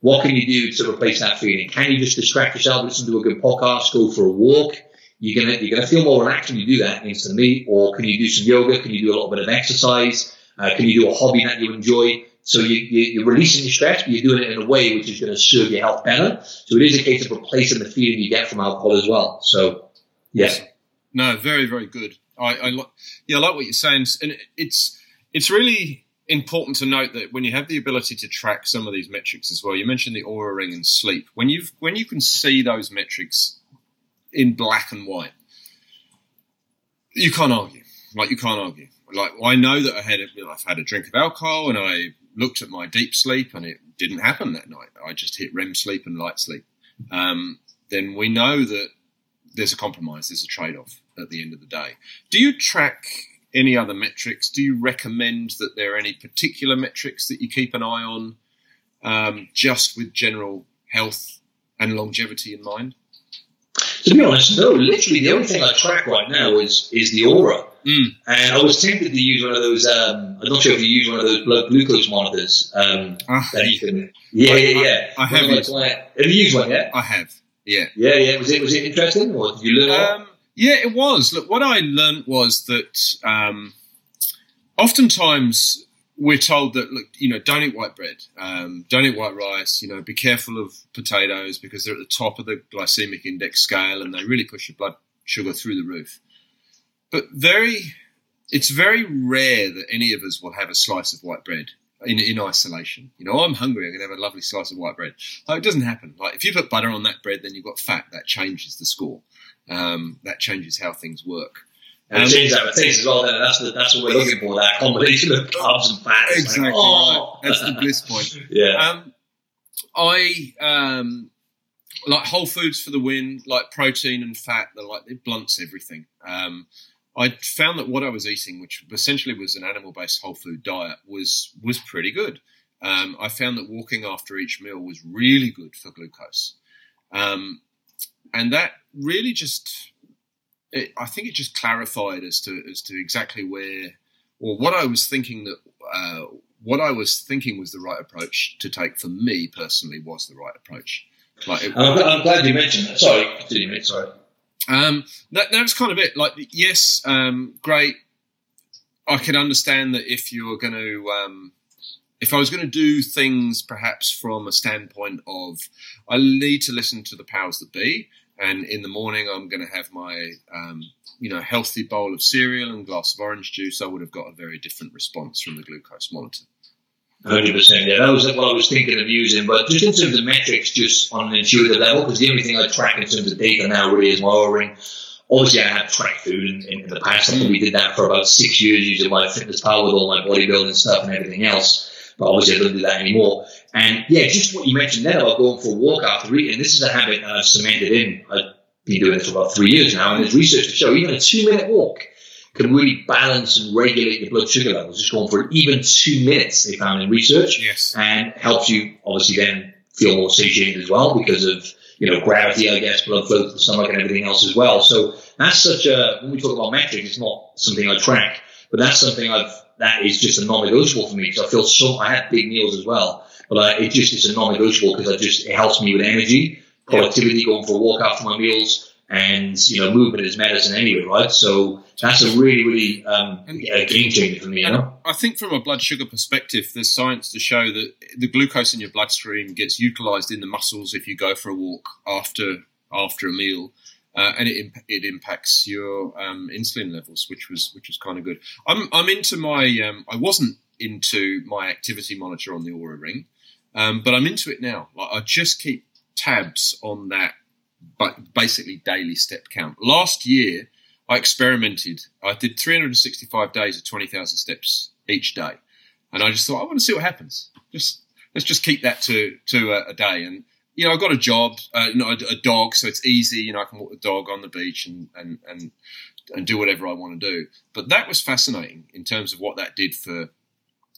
What can you do to replace that feeling? Can you just distract yourself, listen to a good podcast, go for a walk? You're gonna you're gonna feel more relaxed when you do that instantly. Or can you do some yoga? Can you do a little bit of exercise? Uh, can you do a hobby that you enjoy? So you, are releasing your stress, but you're doing it in a way which is going to serve your health better. So it is a case of replacing the feeling you get from alcohol as well. So, yes. No, very, very good. I, I like, yeah, I like what you're saying, and it's it's really important to note that when you have the ability to track some of these metrics as well, you mentioned the Oura ring and sleep. When you when you can see those metrics in black and white, you can't argue. Like you can't argue. Like I know that I had I've had a drink of alcohol and I looked at my deep sleep and it didn't happen that night. I just hit REM sleep and light sleep. Um, then we know that there's a compromise. There's a trade off at the end of the day. Do you track any other metrics? Do you recommend that there are any particular metrics that you keep an eye on, um, just with general health and longevity in mind? To be honest, no. Literally, the only thing I track right now is is the Oura. Mm. And I was tempted to use one of those. Um, I'm not sure if you use one of those blood glucose monitors. Um, uh, that you can. Yeah, yeah, yeah. I, I have. Used, have you used one yet? I have. Yeah. Yeah, yeah. Was it was it interesting, or did you learn? Um, yeah, it was. Look, what I learned was that um, oftentimes we're told that look, you know, don't eat white bread, um, don't eat white rice. You know, be careful of potatoes because they're at the top of the glycemic index scale and they really push your blood sugar through the roof. But very, it's very rare that any of us will have a slice of white bread in, in isolation. You know, I'm hungry. I'm going to have a lovely slice of white bread. Like, it doesn't happen. Like if you put butter on that bread, then you've got fat. That changes the score. Um, that changes how things work. And um, change that taste as well. Then that's the, that's what we're looking for. That combination of carbs and fats. Exactly. Like, oh. right. That's the bliss point. *laughs* yeah. Um, I um, like whole foods for the win. Like protein and fat. They're like it blunts everything. Um, I found that what I was eating, which essentially was an animal-based whole food diet, was was pretty good. Um, I found that walking after each meal was really good for glucose, um, and that really just, it, I think it just clarified as to as to exactly where, or what I was thinking that uh, what I was thinking was the right approach to take for me personally was the right approach. Like it, I'm, I'm, glad you mentioned that. Sorry, continue. Sorry. Um, that, that was kind of it. Like, yes, um, great. I can understand that if you were going to, um, if I was going to do things perhaps from a standpoint of, I need to listen to the powers that be, and in the morning I'm going to have my, um, you know, healthy bowl of cereal and glass of orange juice, I would have got a very different response from the glucose monitor. Hundred percent. Yeah, that was what I was thinking of using. But just in terms of metrics, just on an intuitive level, because the only thing I track in terms of data now really is my ring. Obviously, I have tracked food in, in, the past. I we did that for about six years using MyFitnessPal with all my bodybuilding stuff and everything else. But obviously, I don't do that anymore. And yeah, just what you mentioned there about going for a walk after eating. This is a habit that I've cemented in. I've been doing this for about three years now, and there's research to show even a two minute walk can really balance and regulate your blood sugar levels. Just going for even two minutes, they found in research, yes. and helps you obviously then feel more satiated as well because of you know gravity, I guess, blood flow to the stomach and everything else as well. So that's such a when we talk about metrics, it's not something I track, but that's something I've that is just a non-negotiable for me because I feel so. I have big meals as well, but I, it just is a non-negotiable because I just it helps me with energy, productivity, going for a walk after my meals and you know, movement is medicine anyway, right? So that's a really, really um, a game changer for me. You know, I think from a blood sugar perspective, there's science to show that the glucose in your bloodstream gets utilized in the muscles if you go for a walk after after a meal. Uh, and it it impacts your um, insulin levels, which was which was kind of good. I'm I'm into my um, I wasn't into my activity monitor on the Oura Ring, um, but I'm into it now. Like I just keep tabs on that, but basically daily step count. Last year, I experimented. I did 365 days of 20,000 steps each day, and I just thought I want to see what happens. Just let's just keep that to to a, a day. And you know, I've got a job, uh, know, a, a, dog, so it's easy. You know, I can walk the dog on the beach and and and and do whatever I want to do. But that was fascinating in terms of what that did for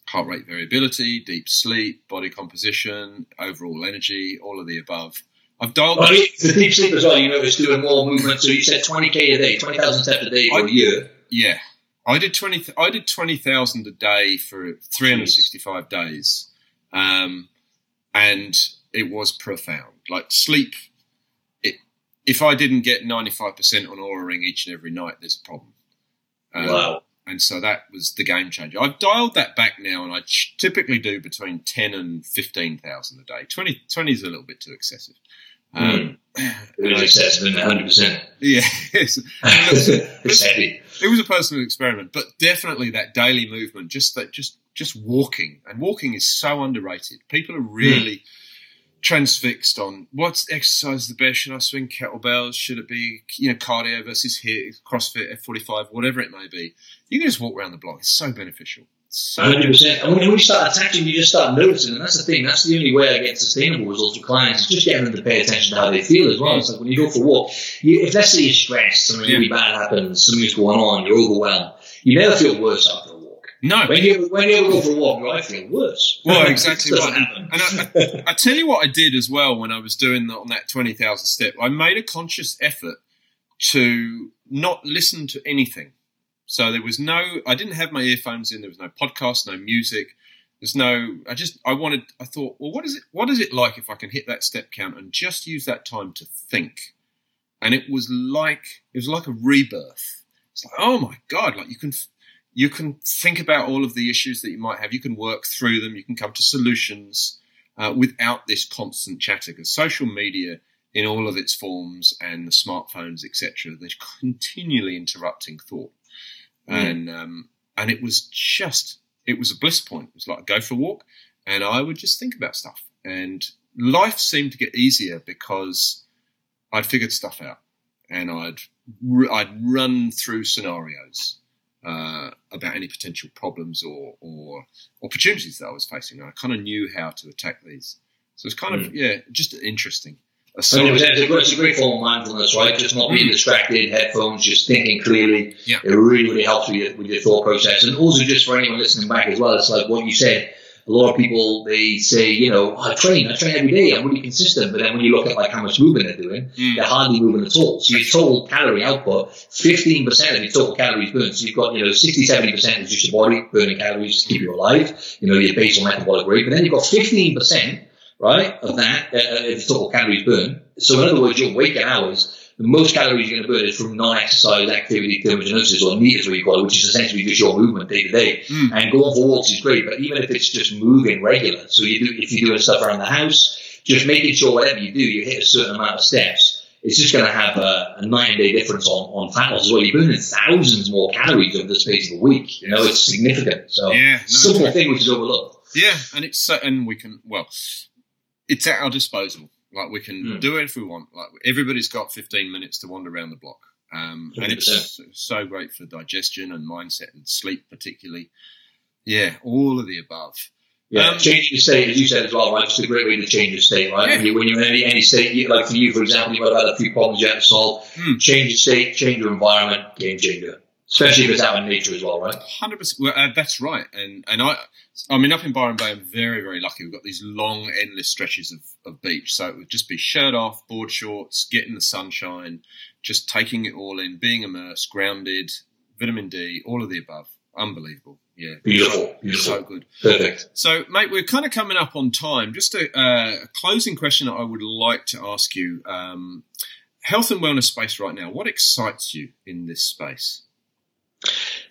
heart rate variability, deep sleep, body composition, overall energy, all of the above. I've dialed. Well, the deep sleep as well. You notice doing more movement. So you said twenty k a day, twenty thousand steps a day for I, a year. Yeah, I did twenty. I did twenty thousand a day for three hundred sixty-five days, um, and it was profound. Like sleep. It, if I didn't get ninety-five percent on Oura Ring each and every night, there's a problem. Um, wow. And so that was the game changer. I've dialed that back now, and I typically do between 10 and 15,000 a day. 20, 20 is a little bit too excessive. Um, mm. *laughs* *laughs* It was excessive, 100%. Yeah. Yes. it's heavy. It was a personal experiment, but definitely that daily movement, just that, just, just walking. And walking is so underrated. People are really. Mm transfixed on what's exercise the best? Should I swing kettlebells? Should it be you know cardio versus HIIT, CrossFit, F forty five, whatever it may be? You can just walk around the block. It's so beneficial. Hundred percent. And when you start attacking, you just start noticing, and that's the thing. That's the only way I get sustainable results with clients. Is just getting them to pay attention to how they feel as well. It's like when you go for a walk, you, if let's say you're stressed, something really bad happens, something's going on, you're overwhelmed, you never feel worse after no. When you when you go for a walk, I feel worse. Well, exactly right. And I, I, I, tell you what I did as well when I was doing the, on that twenty thousand step. I made a conscious effort to not listen to anything. So there was no. I didn't have my earphones in. There was no podcast, no music. There's no. I just. I wanted. I thought. Well, what is it? What is it like if I can hit that step count and just use that time to think? And it was like it was like a rebirth. It's like, oh my god! Like you can you can think about all of the issues that you might have. You can work through them. You can come to solutions uh, without this constant chatter. Because social media, in all of its forms, and the smartphones, etc., they're continually interrupting thought. Mm. And um, and it was just it was a bliss point. It was like go for a walk, and I would just think about stuff. And life seemed to get easier because I'd figured stuff out, and I'd I'd run through scenarios uh, about any potential problems or, or, opportunities that I was facing. And I kind of knew how to attack these. So it's kind mm. of, yeah, just interesting. So it's, a, it's a great form of mindfulness, right? Just not being distracted, headphones, just thinking clearly. Yeah. It really, really helps with your, with your thought process. And also just for anyone listening back as well, it's like what you said, a lot of people they say, you know, oh, I train, I train every day, I'm really consistent. But then when you look at like how much movement they're doing, mm. they're hardly moving at all. So your total calorie output, 15% of your total calories burned. So you've got, you know, 60, 70% is just your body burning calories to keep you alive, you know, your basal metabolic rate. But then you've got 15%, right, of that, uh, uh, of total calories burned. So in other words, your waking hours the most calories you're going to burn is from non-exercise activity thermogenesis or NEAT as we call it, which is essentially just your movement day to day. Mm. And going for walks is great, but even if it's just moving regular, so you do, if you're doing stuff around the house, just making sure whatever you do, you hit a certain amount of steps. It's just going to have a, a nine day difference on, on fat loss as well. You're burning thousands more calories over the space of a week. You know, it's significant. So, yeah, no, simple thing which is overlooked. Yeah, and it's, and we can, well, it's at our disposal. Like we can mm. do it if we want. Like everybody's got 15 minutes to wander around the block. Um, and it's so great for digestion and mindset and sleep, particularly. Yeah, all of the above. Yeah, um, change your state, as you said as well, right? It's a great way to change your state, right? Yeah. When, you, when you're in any, any state, like for you, for example, you might have had a few problems you have to solve. Mm. Change your state, change your environment, game changer especially if it's out in nature as well, right? Hundred percent. Well, uh, that's right. And and I, I mean, up in Byron Bay, I'm very very lucky. We've got these long, endless stretches of, of beach, so it would just be shirt off, board shorts, getting the sunshine, just taking it all in, being immersed, grounded, vitamin D, all of the above. Unbelievable. Yeah. Beautiful. Beautiful. So good. Perfect. So, mate, we're kind of coming up on time. Just a, uh, closing question that I would like to ask you. Um, health and wellness space right now. What excites you in this space?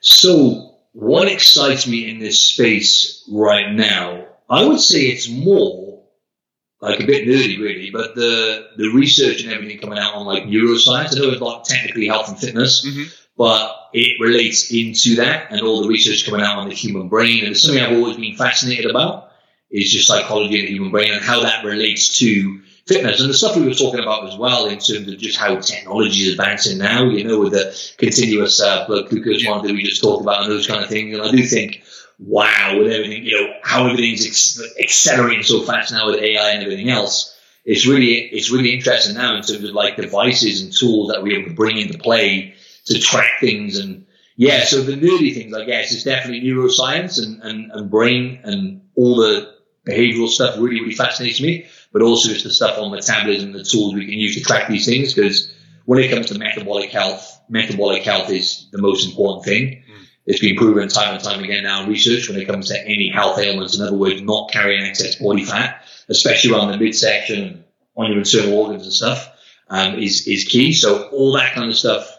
So, what excites me in this space right now? I would say it's more like a bit nerdy, really, but the the research and everything coming out on like neuroscience. I know it's not technically health and fitness, mm-hmm. but it relates into that, and all the research coming out on the human brain. And it's something I've always been fascinated about is just psychology and the human brain and how that relates to fitness and the stuff we were talking about as well in terms of just how technology is advancing now, you know, with the continuous uh, blood glucose yeah. monitor we just talked about and those kind of things. And I do think, wow, with everything, you know, how everything's ex- accelerating so fast now with AI and everything else. It's really, it's really interesting now in terms of like devices and tools that we're able to bring into play to track things and, yeah, so the nerdy things, I guess, is definitely neuroscience and, and, and brain and all the behavioral stuff really, really fascinates me but also it's the stuff on metabolism, the tools we can use to track these things. Because when it comes to metabolic health, metabolic health is the most important thing. Mm. It's been proven time and time again now in research when it comes to any health ailments. In other words, not carrying excess body fat, especially around the midsection on your internal organs and stuff, um, is is key. So all that kind of stuff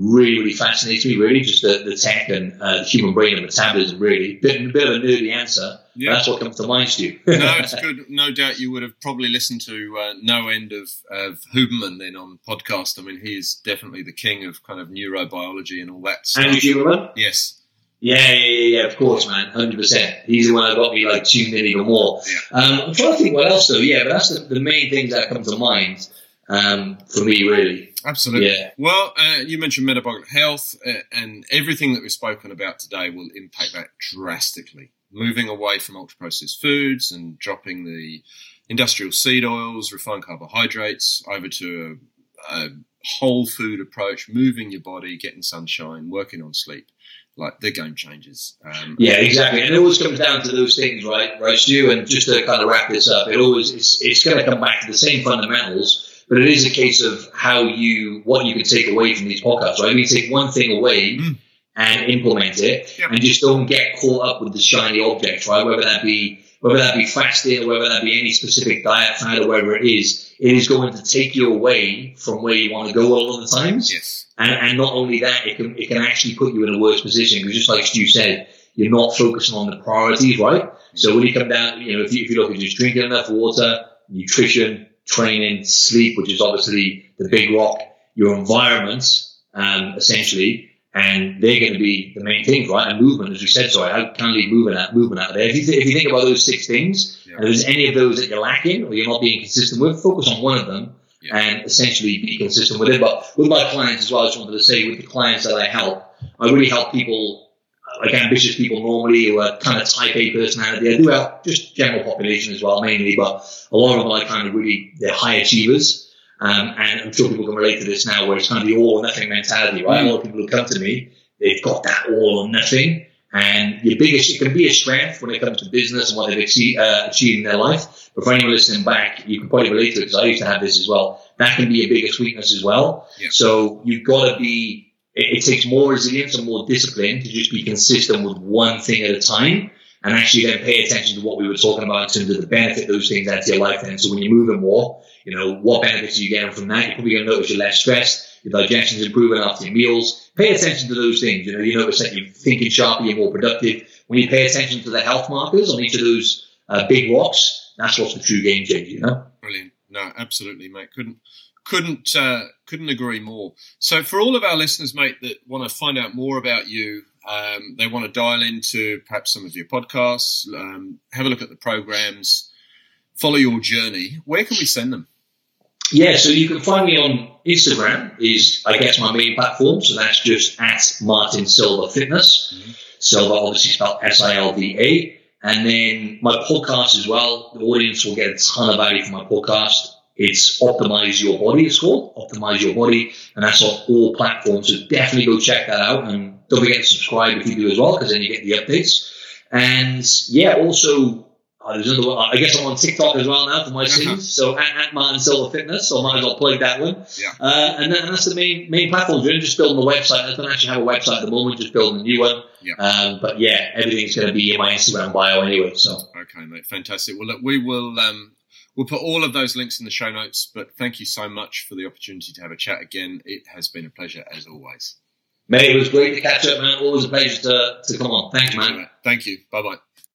really, really fascinates me, really, just the, the tech and uh, the human brain and metabolism, really. Bit, a bit of a nerdy answer, yeah. that's what comes to mind, Stu. *laughs* no, it's good. No doubt you would have probably listened to uh, no end of, of Huberman then on podcast. I mean, he is definitely the king of kind of neurobiology and all that stuff. Andy Huberman? Yes. Yeah, yeah, yeah, yeah, of course, man, hundred percent. He's the one that got me like tuned in even more. Yeah. Um, I'm trying to think what else though. Yeah, but that's the, the main things that come to mind um, for me, really. Absolutely. Yeah. Well, uh, you mentioned metabolic health, uh, and everything that we've spoken about today will impact that drastically. Moving away from ultra processed foods and dropping the industrial seed oils, refined carbohydrates over to a, a whole food approach, moving your body, getting sunshine, working on sleep like they're game changers. Um, yeah, exactly. And it always comes down to those things, right? Right, Stu? And just to kind of wrap this up, it always it's, it's going to come back to the same fundamentals but it is a case of how you, what you can take away from these podcasts, right? You take one thing away mm. and implement it yep. and just don't get caught up with the shiny object, right? Whether that be, whether that be fasting or whether that be any specific diet fad or whatever it is, it is going to take you away from where you want to go all of the times. Yes. And, and not only that, it can, it can actually put you in a worse position because just like Stu said, you're not focusing on the priorities, right? So when you come down, you know, if you, if you look at just drinking enough water, nutrition, training, sleep, which is obviously the big rock, your environment, um, essentially, and they're going to be the main things, right? And movement, as we said, sorry, how can leave movement out, movement out there? If you, th- if you think about those six things, yeah. and there's any of those that you're lacking or you're not being consistent with, focus on one of them yeah. and essentially be consistent with it. But with my clients as well, I just wanted to say with the clients that I help, I really help people like ambitious people normally who are kind of type A personality. I do have just general population as well, mainly, but a lot of them are kind of really, they're high achievers. Um, and I'm sure people can relate to this now where it's kind of the all or nothing mentality, right? Mm. A lot of people who come to me, they've got that all or nothing. And your biggest, it can be a strength when it comes to business and what they've achieved, uh, achieved in their life. But for anyone listening back, you can probably relate to it because I used to have this as well. That can be your biggest weakness as well. Yeah. So you've got to be it, it takes more resilience and more discipline to just be consistent with one thing at a time and actually then pay attention to what we were talking about in terms of the benefit those things add to your life then. So when you're moving more, you know, what benefits are you getting from that? You're probably going to notice you're less stressed, your digestion's improving after your meals. Pay attention to those things. You know, you notice that you're thinking sharper, you're more productive. When you pay attention to the health markers on each of those uh, big rocks, that's what's the true game changer, you know? Brilliant. No, absolutely, mate. Couldn't couldn't uh, couldn't agree more. So for all of our listeners, mate, that want to find out more about you, um, they want to dial into perhaps some of your podcasts, um, have a look at the programs, follow your journey. Where can we send them? Yeah, so you can find me on Instagram. Is I guess my main platform. So that's just at Martin Silva Fitness. Mm-hmm. Silva obviously spelled S I L V A. And then my podcast as well. The audience will get a ton of value from my podcast. It's Optimize Your Body, it's called. Optimize Your Body. And that's on all platforms. So definitely go check that out. And don't forget to subscribe if you do as well, because then you get the updates. And yeah, also, uh, there's another one. I guess I'm on TikTok as well now for my uh-huh. sins. So at, at, Martin Silva Fitness, so I might as well plug that one. Yeah. Uh, and, then, and that's the main main platform. We're just building the website. I don't actually have a website at the moment, just building a new one. Yeah. Um, but yeah, everything's going to be in my Instagram bio anyway. So okay, mate, fantastic. Well, look, we will um, we'll put all of those links in the show notes. But thank you so much for the opportunity to have a chat again. It has been a pleasure as always. Mate, it was great to catch up, man. Always a pleasure to, to come on. Thanks, man. Thank you. Bye bye.